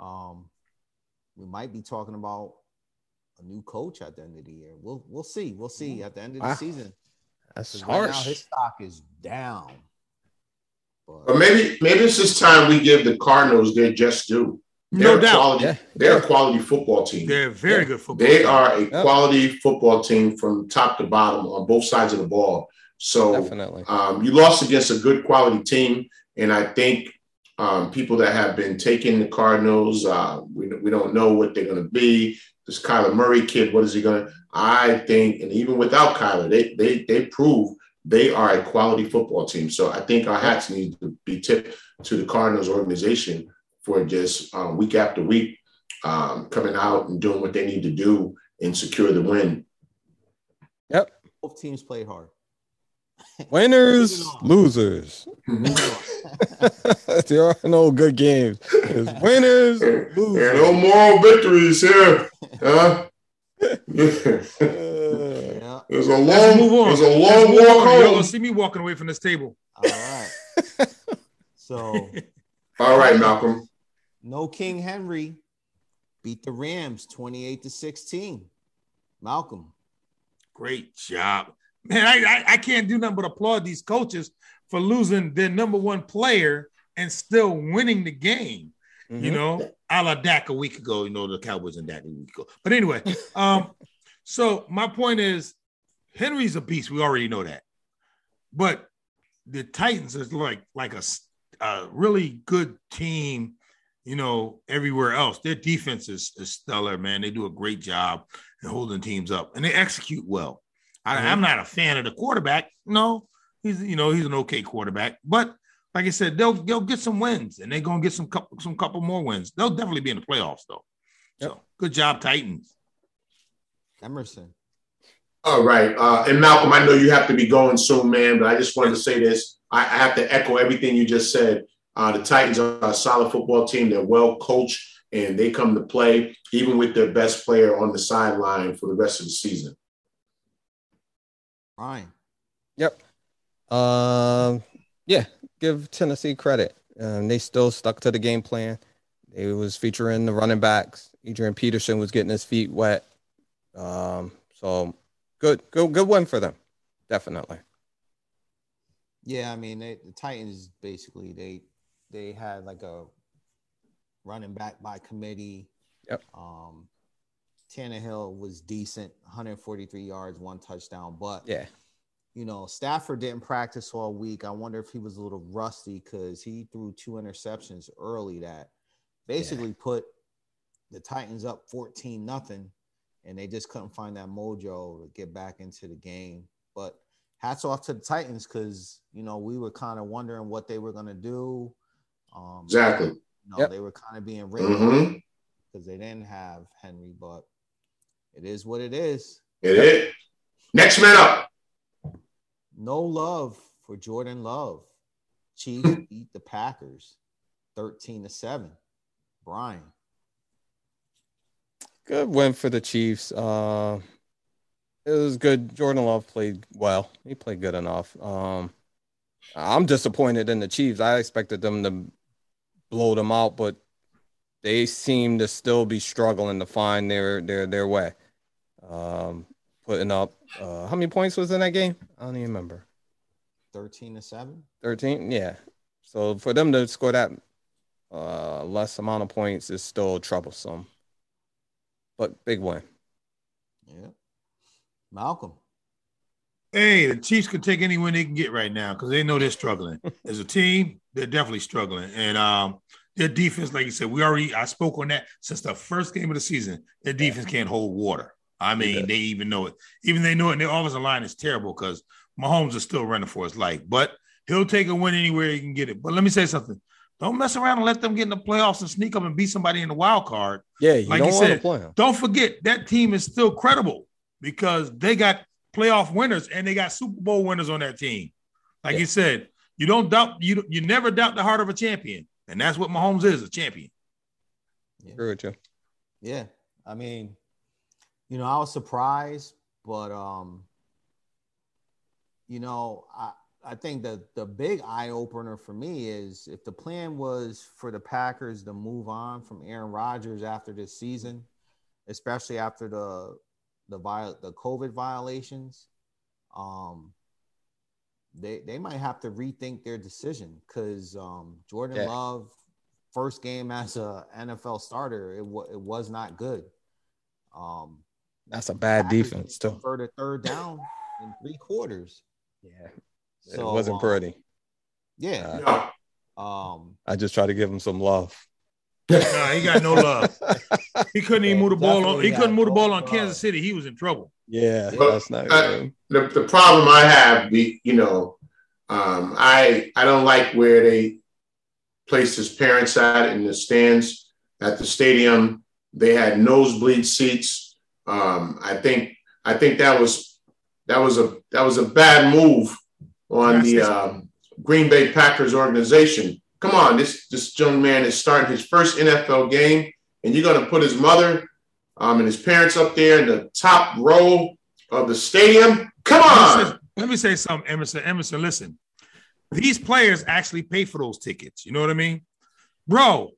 um we might be talking about a new coach at the end of the year. We'll we'll see. We'll see at the end of the Wow. season. That's 'Cause Right now harsh. his stock is down. But But maybe maybe it's this time we give the Cardinals their just due. No They're a doubt. Quality, Yeah. They're a quality football team. They're a very Yeah. good football. They team. are a Yep. quality football team from top to bottom on both sides of the ball. So Definitely. um, you lost against a good quality team, and I think um, people that have been taking the Cardinals, uh, we, we don't know what they're going to be. This Kyler Murray kid, what is he going to? I think, and even without Kyler, they they they prove they are a quality football team. So I think our hats need to be tipped to the Cardinals organization for just um, week after week um, coming out and doing what they need to do and secure the win. Yep. Both teams played hard. Winners, losers. there are no good games. It's winners, And losers. no moral victories here. Huh? Uh, Yeah. There's a Let's long, move on. there's a Let's long walk on. Y'all gonna see me walking away from this table. All right. So All right, Malcolm. No King Henry beat the Rams 28 to 16. Malcolm. Great job, man. I, I I can't do nothing but applaud these coaches for losing their number one player and still winning the game. mhm. You know, a la Dak a week ago. You know, the Cowboys and Dak a week ago. But anyway, um, so my point is, Henry's a beast. We already know that. But the Titans is like like a, a really good team. You know, everywhere else, their defense is, is stellar. Man, they do a great job in holding teams up, and they execute well. I, I'm not a fan of the quarterback. No, he's you know he's an okay quarterback, but like I said, they'll they'll get some wins, and they're gonna get some couple some couple more wins. They'll definitely be in the playoffs though. So good job, Titans. Emerson. All right. Uh, and Malcolm, I know you have to be going soon, man, but I just wanted to say this. I, I have to echo everything you just said. Uh, the Titans are a solid football team. They're well coached and they come to play, even with their best player on the sideline for the rest of the season. Ryan. Yep. Um, yeah, give Tennessee credit. Um, they still stuck to the game plan. It was featuring the running backs. Adrian Peterson was getting his feet wet. Um, so good, good, good win for them. Definitely. Yeah, I mean they, the Titans basically they they had like a running back by committee. Yep. Um Tannehill was decent, 143 yards, one touchdown. But Yeah. you know, Stafford didn't practice all week. I wonder if he was a little rusty because he threw two interceptions early that basically put the Titans up 14 nothing, and they just couldn't find that mojo to get back into the game. But hats off to the Titans because you know we were kind of wondering what they were gonna do. Um, Exactly. You know, Yep. they were kind of being ring Mm-hmm. because they didn't have Henry, but it is what it is. It is. Next man up. No love for Jordan Love. Chiefs beat the Packers 13 to 7. Brian. Good win for the Chiefs. Uh, it was good. Jordan Love played well. He played good enough. Um, I'm disappointed in the Chiefs. I expected them to blow them out, but they seem to still be struggling to find their their their way. Um, putting up uh, how many points was in that game? I don't even remember. 13 to 7. 13 yeah so for them to score that uh less amount of points is still troublesome but big win Yeah. Malcolm. Hey, the Chiefs could take any win they can get right now because they know they're struggling. As a team, they're definitely struggling. And um, their defense, like you said, we already I spoke on that since the first game of the season. Their defense can't hold water. I mean, Yeah. they even know it. Even they know it. And their offensive line is terrible because Mahomes is still running for his life. But he'll take a win anywhere he can get it. But let me say something. Don't mess around and let them get in the playoffs and sneak up and beat somebody in the wild card. yeah you Like don't you want to said, play them Don't forget that team is still credible because they got playoff winners and they got Super Bowl winners on that team. Like Yeah. you said, you don't doubt you you never doubt the heart of a champion, and that's what Mahomes is, a champion. agree with you Yeah. I mean, you know, I was surprised, but um, you know, I I think that the big eye opener for me is if the plan was for the Packers to move on from Aaron Rodgers after this season, especially after the the viol- the COVID violations, um, they they might have to rethink their decision because um, Jordan Yeah. Love first game as a NFL starter it, wa it was not good. Um, that's a bad defense too For the third down in three quarters. yeah it wasn't um, pretty Yeah. Yeah. Um, i just try to give him some love Nah, he got no love. He couldn't even move the ball on. He couldn't move the ball on. Kansas City. He was in trouble. yeah But, that's not uh, the, the problem I have, the you know, um, I I don't like where they placed his parents at in the stands at the stadium. They had nosebleed seats. Um, I think I think that was that was a that was a bad move on the um, Green Bay Packers organization. Come on, this this young man is starting his first NFL game, and you're going to put his mother um, and his parents up there in the top row of the stadium. Come on. Let me say something, Emerson. Emerson, listen. These players actually pay for those tickets. You know what I mean, bro?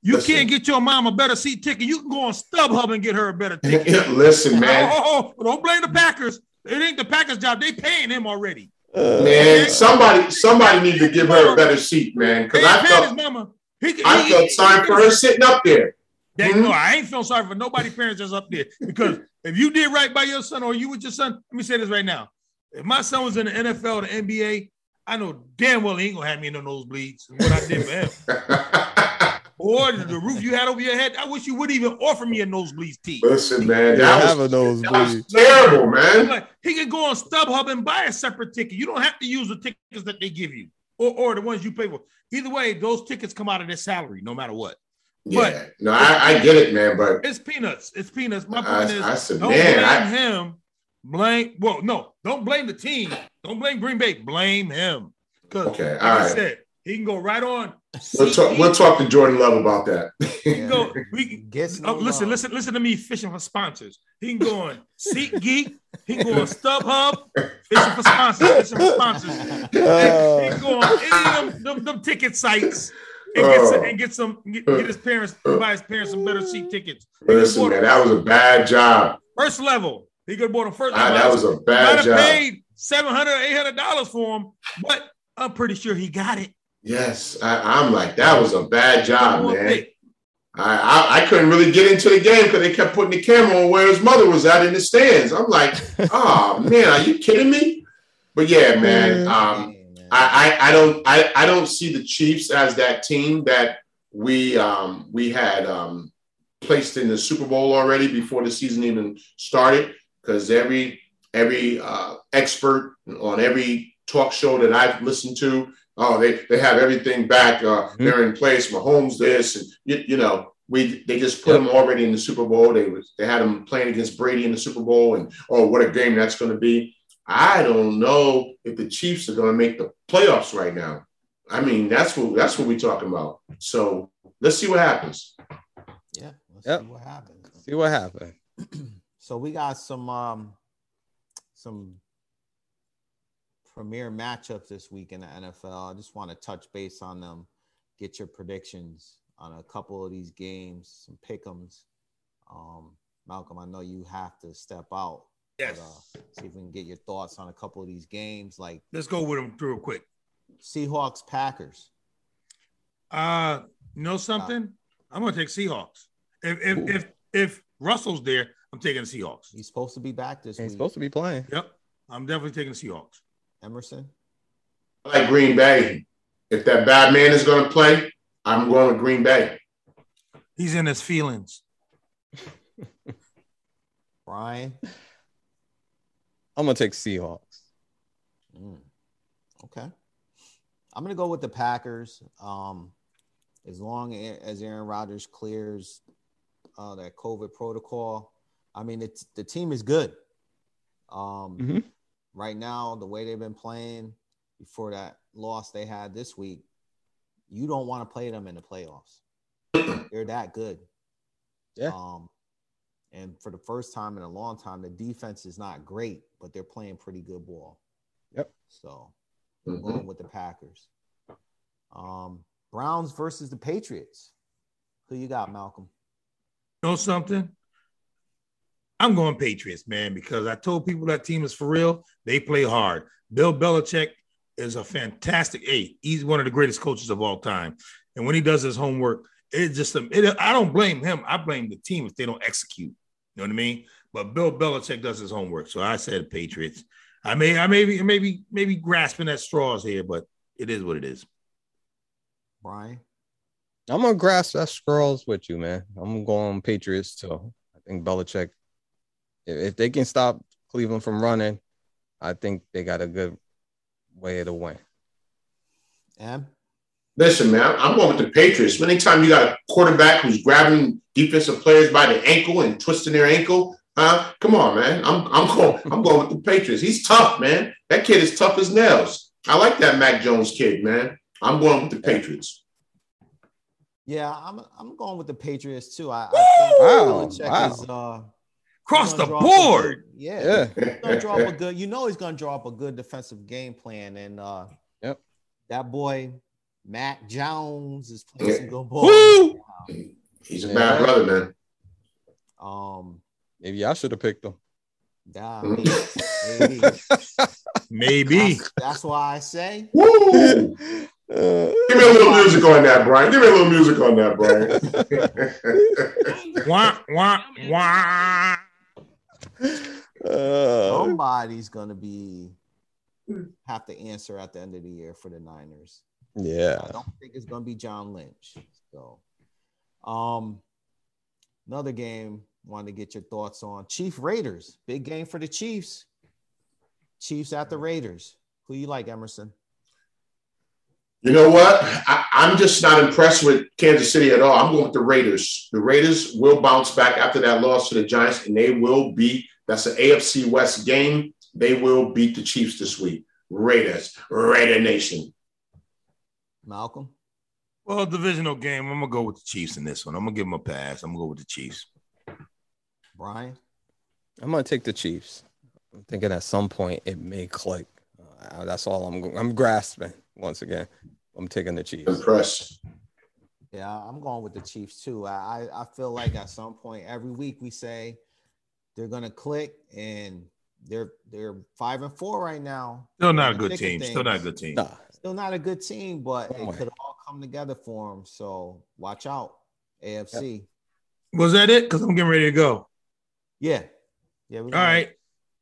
You listen. can't get your mom a better seat ticket. You can go on StubHub and get her a better ticket. listen, man. Oh, oh, oh, don't blame the Packers. It ain't the Packers' job. They paying him already. Uh, man, somebody somebody need to give her a better seat, man. Because I felt mama. He, I he, felt he, sorry for her sitting up there. Yeah, mm-hmm. no, I ain't feel sorry for nobody parents just up there. Because if you did right by your son or you with your son, let me say this right now. If my son was in the NFL or the NBA, I know damn well he ain't gonna have me in the nosebleeds. What I did for him. or the roof you had over your head. I wish you would even offer me a nosebleed tea. Listen, man, that have a nosebleed. terrible, man. Like, he can go on StubHub and buy a separate ticket. You don't have to use the tickets that they give you, or, or the ones you pay for. Either way, those tickets come out of their salary, no matter what. Yeah, but, no, I, I, get it, man. But it's peanuts. It's peanuts. My point I, is, I said, don't man, blame I, him. Blame. Well, no, don't blame the team. Don't blame Green Bay. Blame him. Because, okay, like all I right. said, he can go right on. We'll talk. We'll talk to Jordan Love about that. he can go. We can, oh, listen, listen, listen to me fishing for sponsors. He can go on SeatGeek. He can go on StubHub. Fishing for sponsors. Fishing for sponsors. Uh, he can go on any of them, them, them ticket sites and get some, and get some get, get his parents buy his parents some better seat tickets. Listen, man, that was a bad job. First level, he could have bought him first. Ah, that was a bad Might job. have paid 700 800 dollars for him, but I'm pretty sure he got it. Yes, I, am like that was a bad job, man. I, I, I couldn't really get into the game because they kept putting the camera on where his mother was at in the stands. I'm like, oh man, are you kidding me? But yeah, man. Um, I, I, I don't I, I don't see the Chiefs as that team that we um, we had um, placed in the Super Bowl already before the season even started because every every uh, expert on every talk show that I've listened to, oh they, they have everything back. Uh, mm-hmm. They're in place. Mahomes this and you, you know we they just put yep. them already in the Super Bowl. They was they had them playing against Brady in the Super Bowl and oh what a game that's going to be. I don't know if the Chiefs are going to make the playoffs right now. I mean, that's what that's what we're talking about. So let's see what happens. Yeah, let's yep. see what happens. See what happens. so we got some um some premier matchups this week in the NFL. I just want to touch base on them, get your predictions on a couple of these games, some pick'ems. Um, Malcolm, I know you have to step out Yes. But, uh, see if we can get your thoughts on a couple of these games. Like, let's go with them real quick. Seahawks, Packers. Uh, you know something? Uh, I'm gonna take Seahawks. If if, if if Russell's there, I'm taking the Seahawks. He's supposed to be back this He's week. supposed to be playing. Yep, I'm definitely taking the Seahawks. Emerson. I like Green Bay. If that bad man is going to play, I'm going with Green Bay. He's in his feelings. Brian. I'm gonna take Seahawks. Mm. Okay. I'm gonna go with the Packers. Um, as long as Aaron Rodgers clears uh, that COVID protocol, I mean, it's the team is good. Um, mm-hmm. Right now, the way they've been playing before that loss they had this week, you don't want to play them in the playoffs. They're that good. Yeah. Um, and for the first time in a long time, the defense is not great, but they're playing pretty good ball. Yep. So mm-hmm. going with the Packers. Um, Browns versus the Patriots. Who you got, Malcolm? know something? I'm going Patriots, man, because I told people that team is for real. They play hard. Bill Belichick is a fantastic. Hey, he's one of the greatest coaches of all time. And when he does his homework, it's just it, I don't blame him. I blame the team if they don't execute. You know what I mean? But Bill Belichick does his homework, so I said Patriots. I may, I may be, maybe, maybe grasping at straws here, but it is what it is. Brian, I'm gonna grasp that straws with you, man. I'm going on Patriots too. I think Belichick, if they can stop Cleveland from running, I think they got a good way to win. And Listen, man, I'm going with the Patriots. Anytime you got a quarterback who's grabbing defensive players by the ankle and twisting their ankle, huh? Come on, man. I'm I'm going I'm going with the Patriots. He's tough, man. That kid is tough as nails. I like that Mac Jones kid, man. I'm going with the Patriots. Yeah, I'm I'm going with the Patriots too. I, I think Wow, Belichick wow. is uh Across the draw up a board. good- yeah, Yeah. he's gonna draw up a good. You know, he's gonna draw up a good defensive game plan, and uh, Yep. that boy Mac Jones is playing some good ball. Woo! He's a Yeah. bad brother, man. Um, Maybe I should have picked him. yeah, Mhm. maybe, maybe. Maybe. That's, that's why I say Woo! Uh, Give me a little music on that, Brian. Give me a little music on that, Brian. Wah, wah, wah. Uh, somebody's gonna be have to answer at the end of the year for the Niners. yeah. I don't think it's gonna be John Lynch. So, um, another game. Wanted to get your thoughts on Chief Raiders. Big game for the Chiefs. Chiefs at the Raiders. Who you like, Emerson? You know what? I, I'm just not impressed with Kansas City at all. I'm going with the Raiders. The Raiders will bounce back after that loss to the Giants, and they will beat. That's an AFC West game. They will beat the Chiefs this week. Raiders, Raider Nation. Malcolm. Well, divisional game. I'm gonna go with the Chiefs in this one. I'm gonna give them a pass. I'm gonna go with the Chiefs. Brian. I'm gonna take the Chiefs. I'm thinking at some point it may click. Uh, that's all I'm. I'm grasping once again. I'm taking the Chiefs. Impressed. Yeah, I'm going with the Chiefs too. I I I feel like at some point every week we say they're gonna click, and they're they're five and four right now. Still not a good team. Still not a good team. Nah, Still not a good team, but Oh it my. could all come together for them. So watch out, AFC. Was that it? Because I'm getting ready to go. Yeah, yeah. We All right.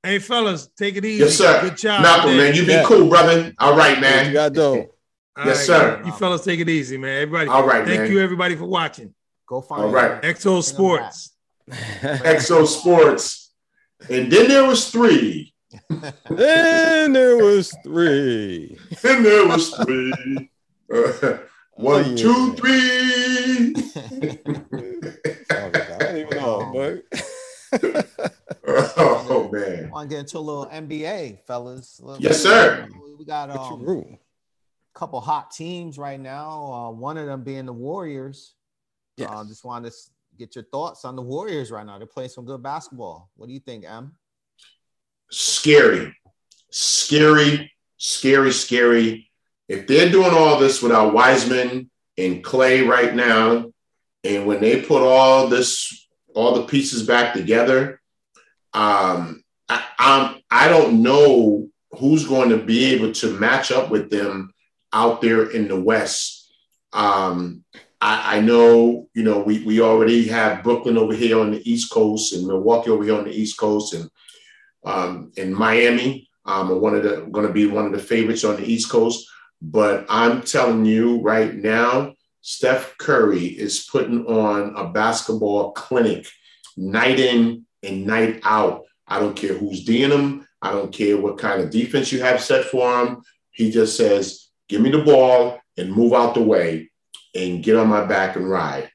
Hey, fellas, take it easy. Yes, sir. Good job. Malcolm, man, you be Yeah. cool, brother. All right, man. you man. got dope. All Yes, sir. You fellas take it easy, man. Everybody. All right, Thank man. you, everybody, for watching. Go find. All right. Exo Sports. Exo Sports. And then there was three. then there was three. Then there was three. Uh, one, Oh, yeah. two, three. I don't even know, but man. Want to get into a little NBA, fellas? Little- Yes, sir. We got what you um, rule? couple hot teams right now. Uh, one of them being the Warriors. Yes. Uh, just wanted to get your thoughts on the Warriors right now. They're playing some good basketball. What do you think, Em? Scary. Scary, scary, scary. If they're doing all this without Wiseman and Clay right now, and when they put all this, all the pieces back together, um, I, don't know who's going to be able to match up with them out there in the West. Um, I, I know, you know, we we already have Brooklyn over here on the East Coast and Milwaukee over here on the East Coast, and um, Miami, um, one of the going to be one of the favorites on the East Coast. But I'm telling you right now, Steph Curry is putting on a basketball clinic night in and night out. I don't care who's D'ing him. I don't care what kind of defense you have set for him. He just says, "Give me the ball and move out the way and get on my back and ride."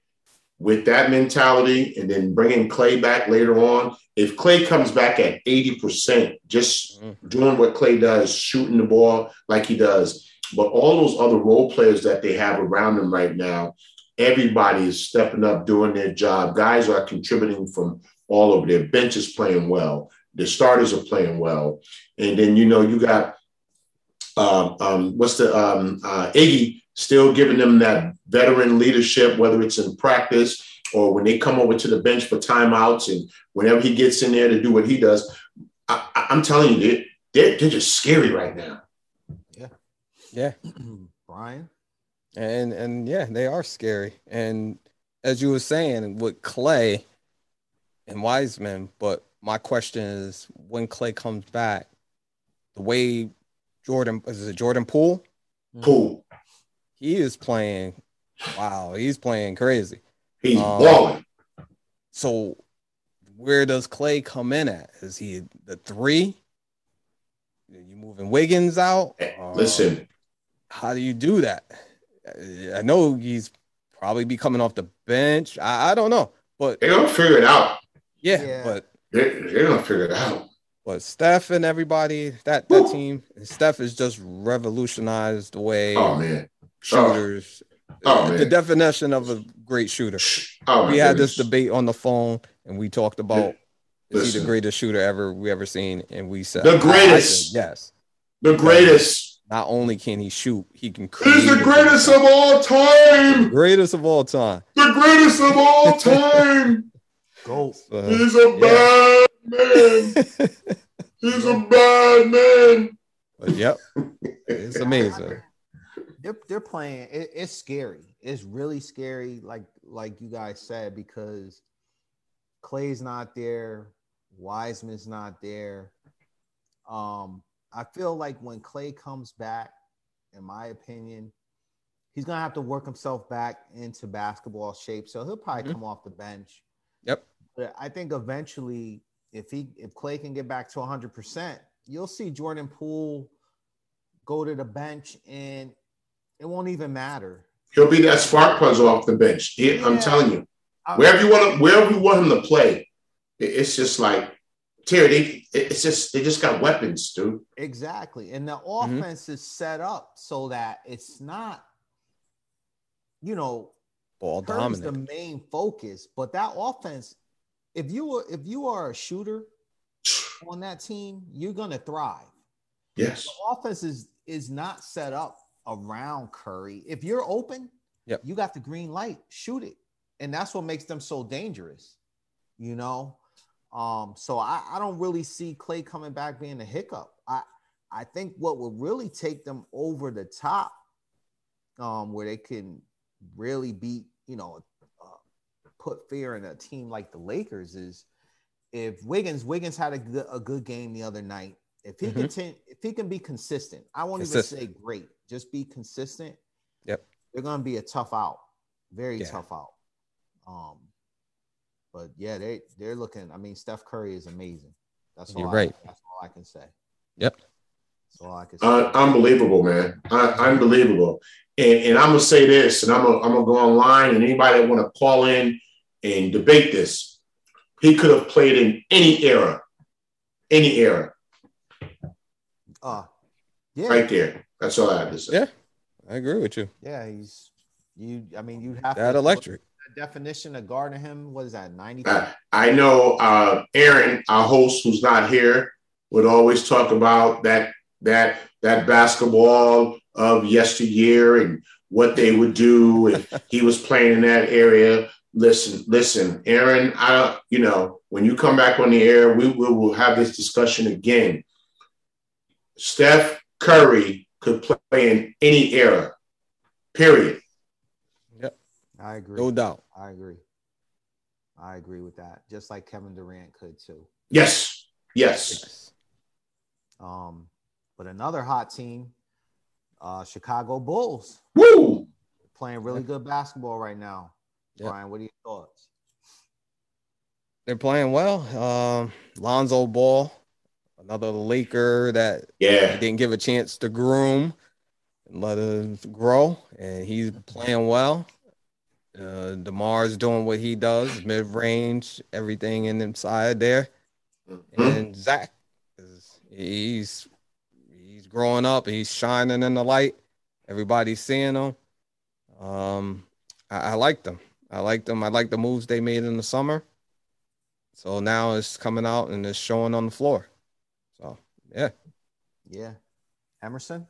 With that mentality, and then bringing Clay back later on, if Clay comes back at 80%, just Mhm. doing what Clay does, shooting the ball like he does, but all those other role players that they have around them right now, everybody is stepping up, doing their job. Guys are contributing from all over. Their bench is playing well. The starters are playing well. And then, you know, you got um, um, what's the um, uh, Iggy still giving them that veteran leadership, whether it's in practice or when they come over to the bench for timeouts and whenever he gets in there to do what he does. I, I, I'm telling you, they're, they're, they're just scary right now. Yeah. Yeah, Brian? and and yeah, they are scary. And as you were saying with Clay and Wiseman, but my question is when Clay comes back, the way Jordan is it Jordan Poole? Cool. He is playing. Wow, he's playing crazy. He's Um, balling. So where does Clay come in at? Is he the three? Are you moving Wiggins out? Uh, Listen, how do you do that? I know he's probably be coming off the bench. I, I don't know, but they're gonna figure it out. Yeah, Yeah. but They're, they're gonna figure it out. But Steph and everybody, that that Woo. team, Steph has just revolutionized the way Oh man. Oh. shooters. Oh, the man. definition of a great shooter. Oh, my we had this debate on the phone, and we talked about is he the greatest shooter ever we ever seen, and we said The I- I greatest. said yes. The greatest. Not only can he shoot, he can create. He's the greatest of all time. greatest of all time. The greatest of all time. Go. So, He's a bad man. He's a bad man. but yep, it's amazing. They're they're playing. It, it's scary. It's really scary. Like like you guys said because Clay's not there. Wiseman's not there. Um, I feel like when Clay comes back, in my opinion, he's gonna have to work himself back into basketball shape. So he'll probably Mhm. come off the bench. Yep. But I think eventually, if he if Clay can get back to 100, percent you'll see Jordan Poole go to the bench, and it won't even matter. He'll be that spark puzzle off the bench. He- I'm telling you. I- Wherever you want to, wherever you want him to play, it- it's just like Terry. They, it's just they just got weapons, dude. Exactly. And the Mm-hmm. offense is set up so that it's not, you know, Ball Curry's the main focus, but that offense, if you were if you are a shooter on that team, you're gonna thrive. Yes. The offense is is not set up around Curry. If you're open, Yep. you got the green light, shoot it. And that's what makes them so dangerous, you know. Um, so I, I don't really see Clay coming back being a hiccup. I I think what would really take them over the top, um, where they can really beat, you know, put fear in a team like the Lakers is if Wiggins Wiggins had a good, a good game the other night. If he Mhm. continue, if he can be consistent, I won't Consistent. even say great, just be consistent. Yep. They're gonna be a tough out, very Yeah. tough out. Um, but yeah, they they're looking. I mean, Steph Curry is amazing. That's all You're I, right. That's all I can say. Yep. That's all I can say. Un- unbelievable, man. Un- unbelievable. And, and I'm gonna say this, and I'm gonna, I'm gonna go online, and anybody that want to call in and debate this, he could have played in any era, any era, uh, yeah, right there. That's all I have to say. Yeah. I agree with you. yeah, he's you. I mean, you have That to electric. the definition of guarding him. What is that? Ninety. I, I know uh, Aaron, our host, who's not here, would always talk about that that that basketball of yesteryear and what they would do if he was playing in that area. Listen, listen, Aaron. I you know when you come back on the air, we, we will have this discussion again. Steph Curry could play in any era. Period. Yep. I agree. No doubt. I agree. I agree with that. Just like Kevin Durant could too. Yes. Yes. Yes. Um, but another hot team, uh, Chicago Bulls, Woo. playing really good basketball right now. Yeah. Brian, what are your thoughts? They're playing well. Um, Lonzo Ball, another Laker that Yeah. didn't give a chance to groom and let him grow, and he's playing well. Uh, Demar's doing what he does, mid range, everything in inside there. Mhm. And Zach, is, he's he's growing up. He's shining in the light. Everybody's seeing him. Um, I, I like them. I like them. I like the moves they made in the summer. So now it's coming out and it's showing on the floor. So yeah, Yeah. Emerson?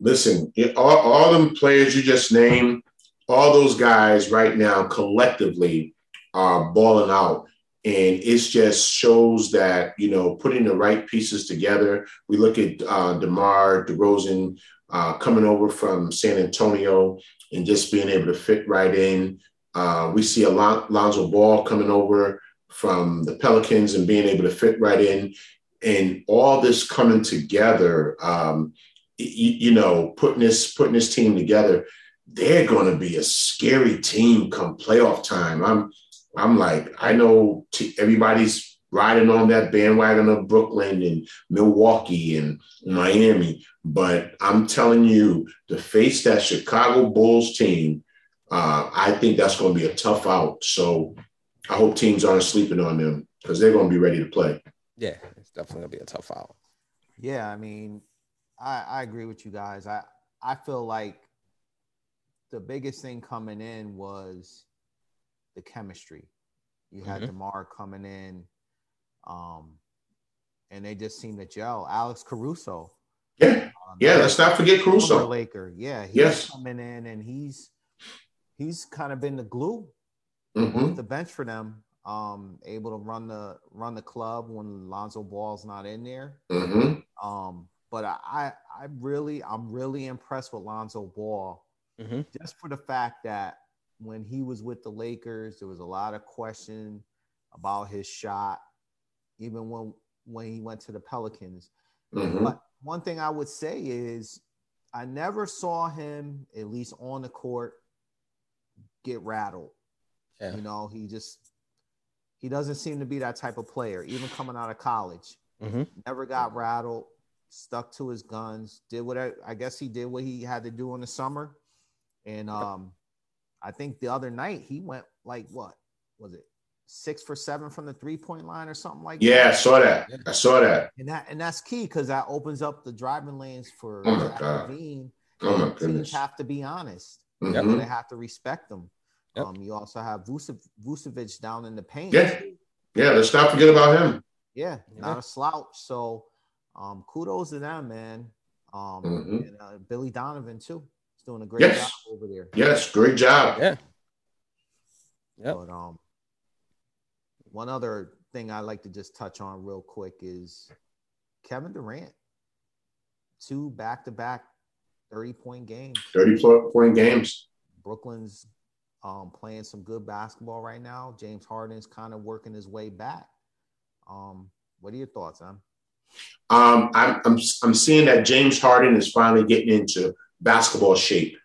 Listen, it- all, all them players you just named, all those guys right now collectively are balling out. And it just shows that, you know, putting the right pieces together. We look at uh, DeMar DeRozan uh, coming over from San Antonio and just being able to fit right in. Uh, we see Alon- Alonzo Ball coming over from the Pelicans and being able to fit right in. And all this coming together, um, you, you know, putting this putting this team together, they're going to be a scary team come playoff time. I'm I'm like, I know t- everybody's riding on that bandwagon of Brooklyn and Milwaukee and Miami, but I'm telling you, to face that Chicago Bulls team, uh, I think that's going to be a tough out. So I hope teams aren't sleeping on them because they're going to be ready to play. yeah. it's definitely gonna be a tough out. Yeah, I mean, I, I agree with you guys. I I feel like the biggest thing coming in was the chemistry. You had Mhm. DeMar coming in, um, and they just seemed to gel. Alex Caruso, Yeah, um, yeah. Let's not forget Caruso. Laker. Yeah, he's Yes. coming in and he's he's kind of been the glue hmm off the bench for them. Um, able to run the run the club when Lonzo Ball's not in there. hmm Um, but I, I I really I'm really impressed with Lonzo Ball Mhm. just for the fact that when he was with the Lakers, there was a lot of question about his shot, even when when he went to the Pelicans. hmm But one thing I would say is I never saw him, at least on the court, get rattled. Yeah. You know, he just he doesn't seem to be that type of player, even coming out of college. Mhm. Never got rattled, stuck to his guns, did what I, I guess he did what he had to do in the summer. And um I think the other night he went like what was it? Six for seven from the three point line or something like that? Yeah, I saw that. I saw that. And that and that's key because that opens up the driving lanes for Oh my Zach God. LaVine. Oh my Teams goodness. have to be honest. Mhm. They have to respect them. Yep. Um, you also have Vucev- Vucevic down in the paint. Yeah. Yeah, let's not forget about him. Yeah, Yeah. not a slouch. So, um, kudos to them, man. Um, Mhm. and uh, Billy Donovan too. He's doing a great Yes. job over there. Yes, great job. Yeah. Yep. But um, one other thing I like to just touch on real quick is Kevin Durant. Two back-to-back thirty-point games. 30 point games. Brooklyn's um, playing some good basketball right now. James Harden's kind of working his way back. Um, what are your thoughts, Em? Um, I'm, I'm, I'm seeing that James Harden is finally getting into basketball shape.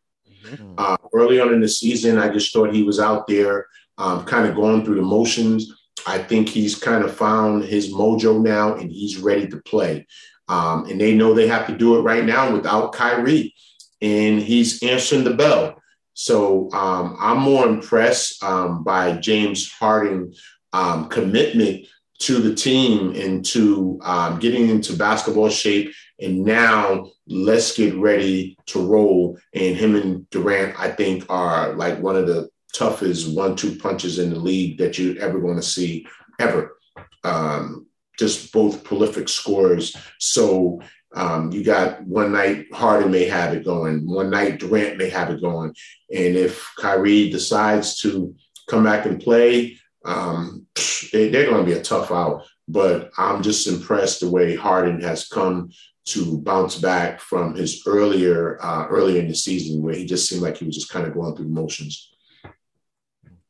Mhm. Uh, early on in the season, I just thought he was out there um, kind of going through the motions. I think he's kind of found his mojo now and he's ready to play. Um, and they know they have to do it right now without Kyrie. And he's answering the bell. So um, I'm more impressed um, by James Harden um, commitment to the team and to um, getting into basketball shape. And now let's get ready to roll. And him and Durant, I think, are like one of the toughest one-two punches in the league that you're ever going to see ever. Um, just both prolific scorers. So um, you got one night Harden may have it going, one night Durant may have it going, and if Kyrie decides to come back and play, um, they, they're going to be a tough out. But I'm just impressed the way Harden has come to bounce back from his earlier uh, earlier in the season where he just seemed like he was just kind of going through motions.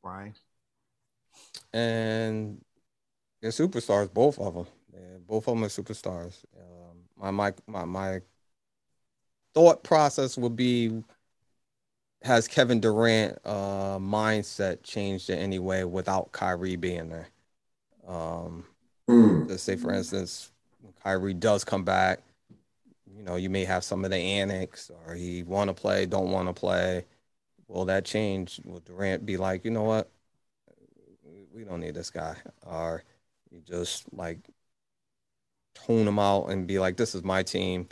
Brian? and they're superstars, both of them. Yeah, both of them are superstars. Um, my my my my thought process would be: Has Kevin Durant uh, mindset changed in any way without Kyrie being there? Um, Hmm. let's say, for instance, when Kyrie does come back, you know, you may have some of the annex, or he want to play, don't want to play. Will that change? Will Durant be like, you know what? We don't need this guy, or you just like tone them out and be like, this is my team.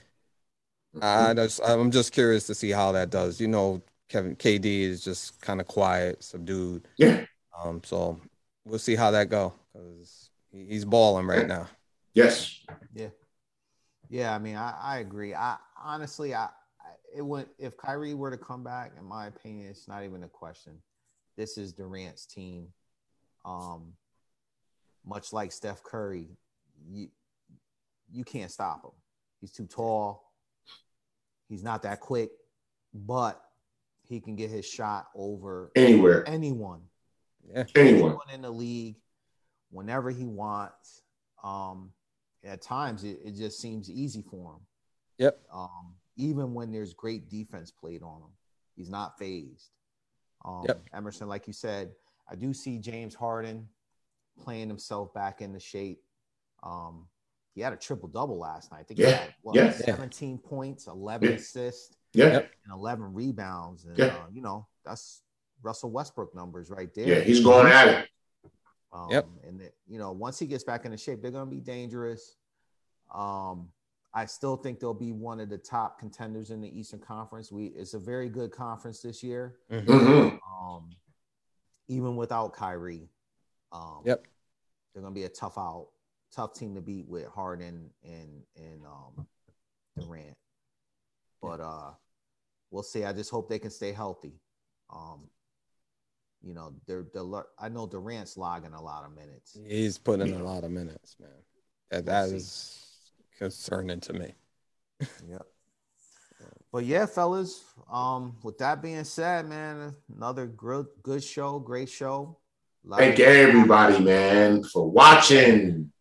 I just, I'm just curious to see how that does. You know, Kevin KD is just kind of quiet, subdued. Yeah. Um, so we'll see how that go because he's balling right now. Yes. Yeah. Yeah, I mean, I, I agree. I honestly, I, I it would if Kyrie were to come back, in my opinion, it's not even a question. This is Durant's team. Um, much like Steph Curry, you you can't stop him. He's too tall. He's not that quick, but he can get his shot over Anywhere, anyone Yeah. anyone. in the league whenever he wants. Um, at times, it, it just seems easy for him. Yep. Um, even when there's great defense played on him, he's not fazed. Um, Yep. Emerson, like you said, I do see James Harden playing himself back into shape. Um, he had a triple double last night. I think he had what, Yeah. 17 points, 11 Yeah. assists, Yeah. And 11 rebounds. And, Yeah. uh, you know, that's Russell Westbrook numbers right there. Yeah. He's going at it. Um, Yep. And that, you know, once he gets back into shape, they're going to be dangerous. Um, I still think they'll be one of the top contenders in the Eastern Conference. We it's a very good conference this year. Mhm. Um, even without Kyrie. Um, Yep. they're gonna be a tough out, tough team to beat with Harden and and um Durant. But uh we'll see. I just hope they can stay healthy. Um, you know, they're, they're I know Durant's logging a lot of minutes. He's putting in a lot of minutes, man. That, that We'll is concerning to me. Yep. But yeah, fellas. Um, with that being said, man, another good good show, great show. Lot Thank of- everybody, man, for watching.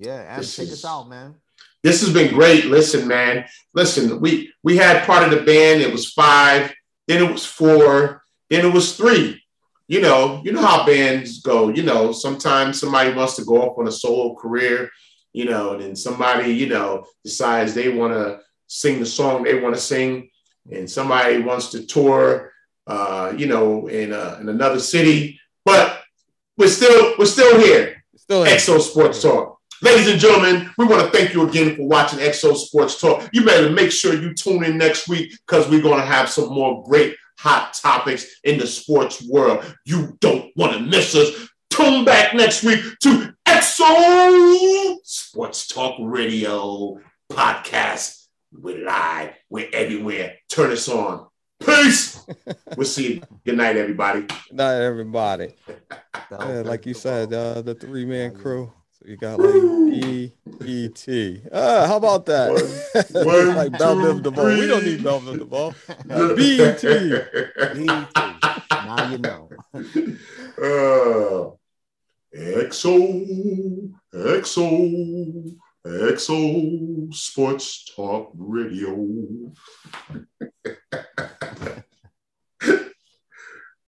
Yeah, and This take is- us out, man. This has been great. Listen, man. Listen, we we had part of the band. It was five, then it was four, then it was three. You know, you know how bands go. You know, sometimes somebody wants to go off on a solo career. You know, and then somebody, you know, decides they want to sing the song they want to sing, and somebody wants to tour. Uh, you know, in uh, in another city, but we're still we're still here. Still, Exo Sports Talk. Ladies and gentlemen, we want to thank you again for watching Exo Sports Talk. You better make sure you tune in next week because we're going to have some more great hot topics in the sports world. You don't want to miss us. Tune back next week to Exo Sports Talk Radio podcast. We're live. We're everywhere. Turn us on. Peace. we'll see you. Good night, everybody. not everybody. Yeah, like you said, uh, the three man crew. So you got like E E T. Uh, how about that? One- one, like Bell two, Biv DeVoe. We don't need Bell Biv DeVoe. BT. now you know. Uh, XO, XO, XO Sports Talk Radio.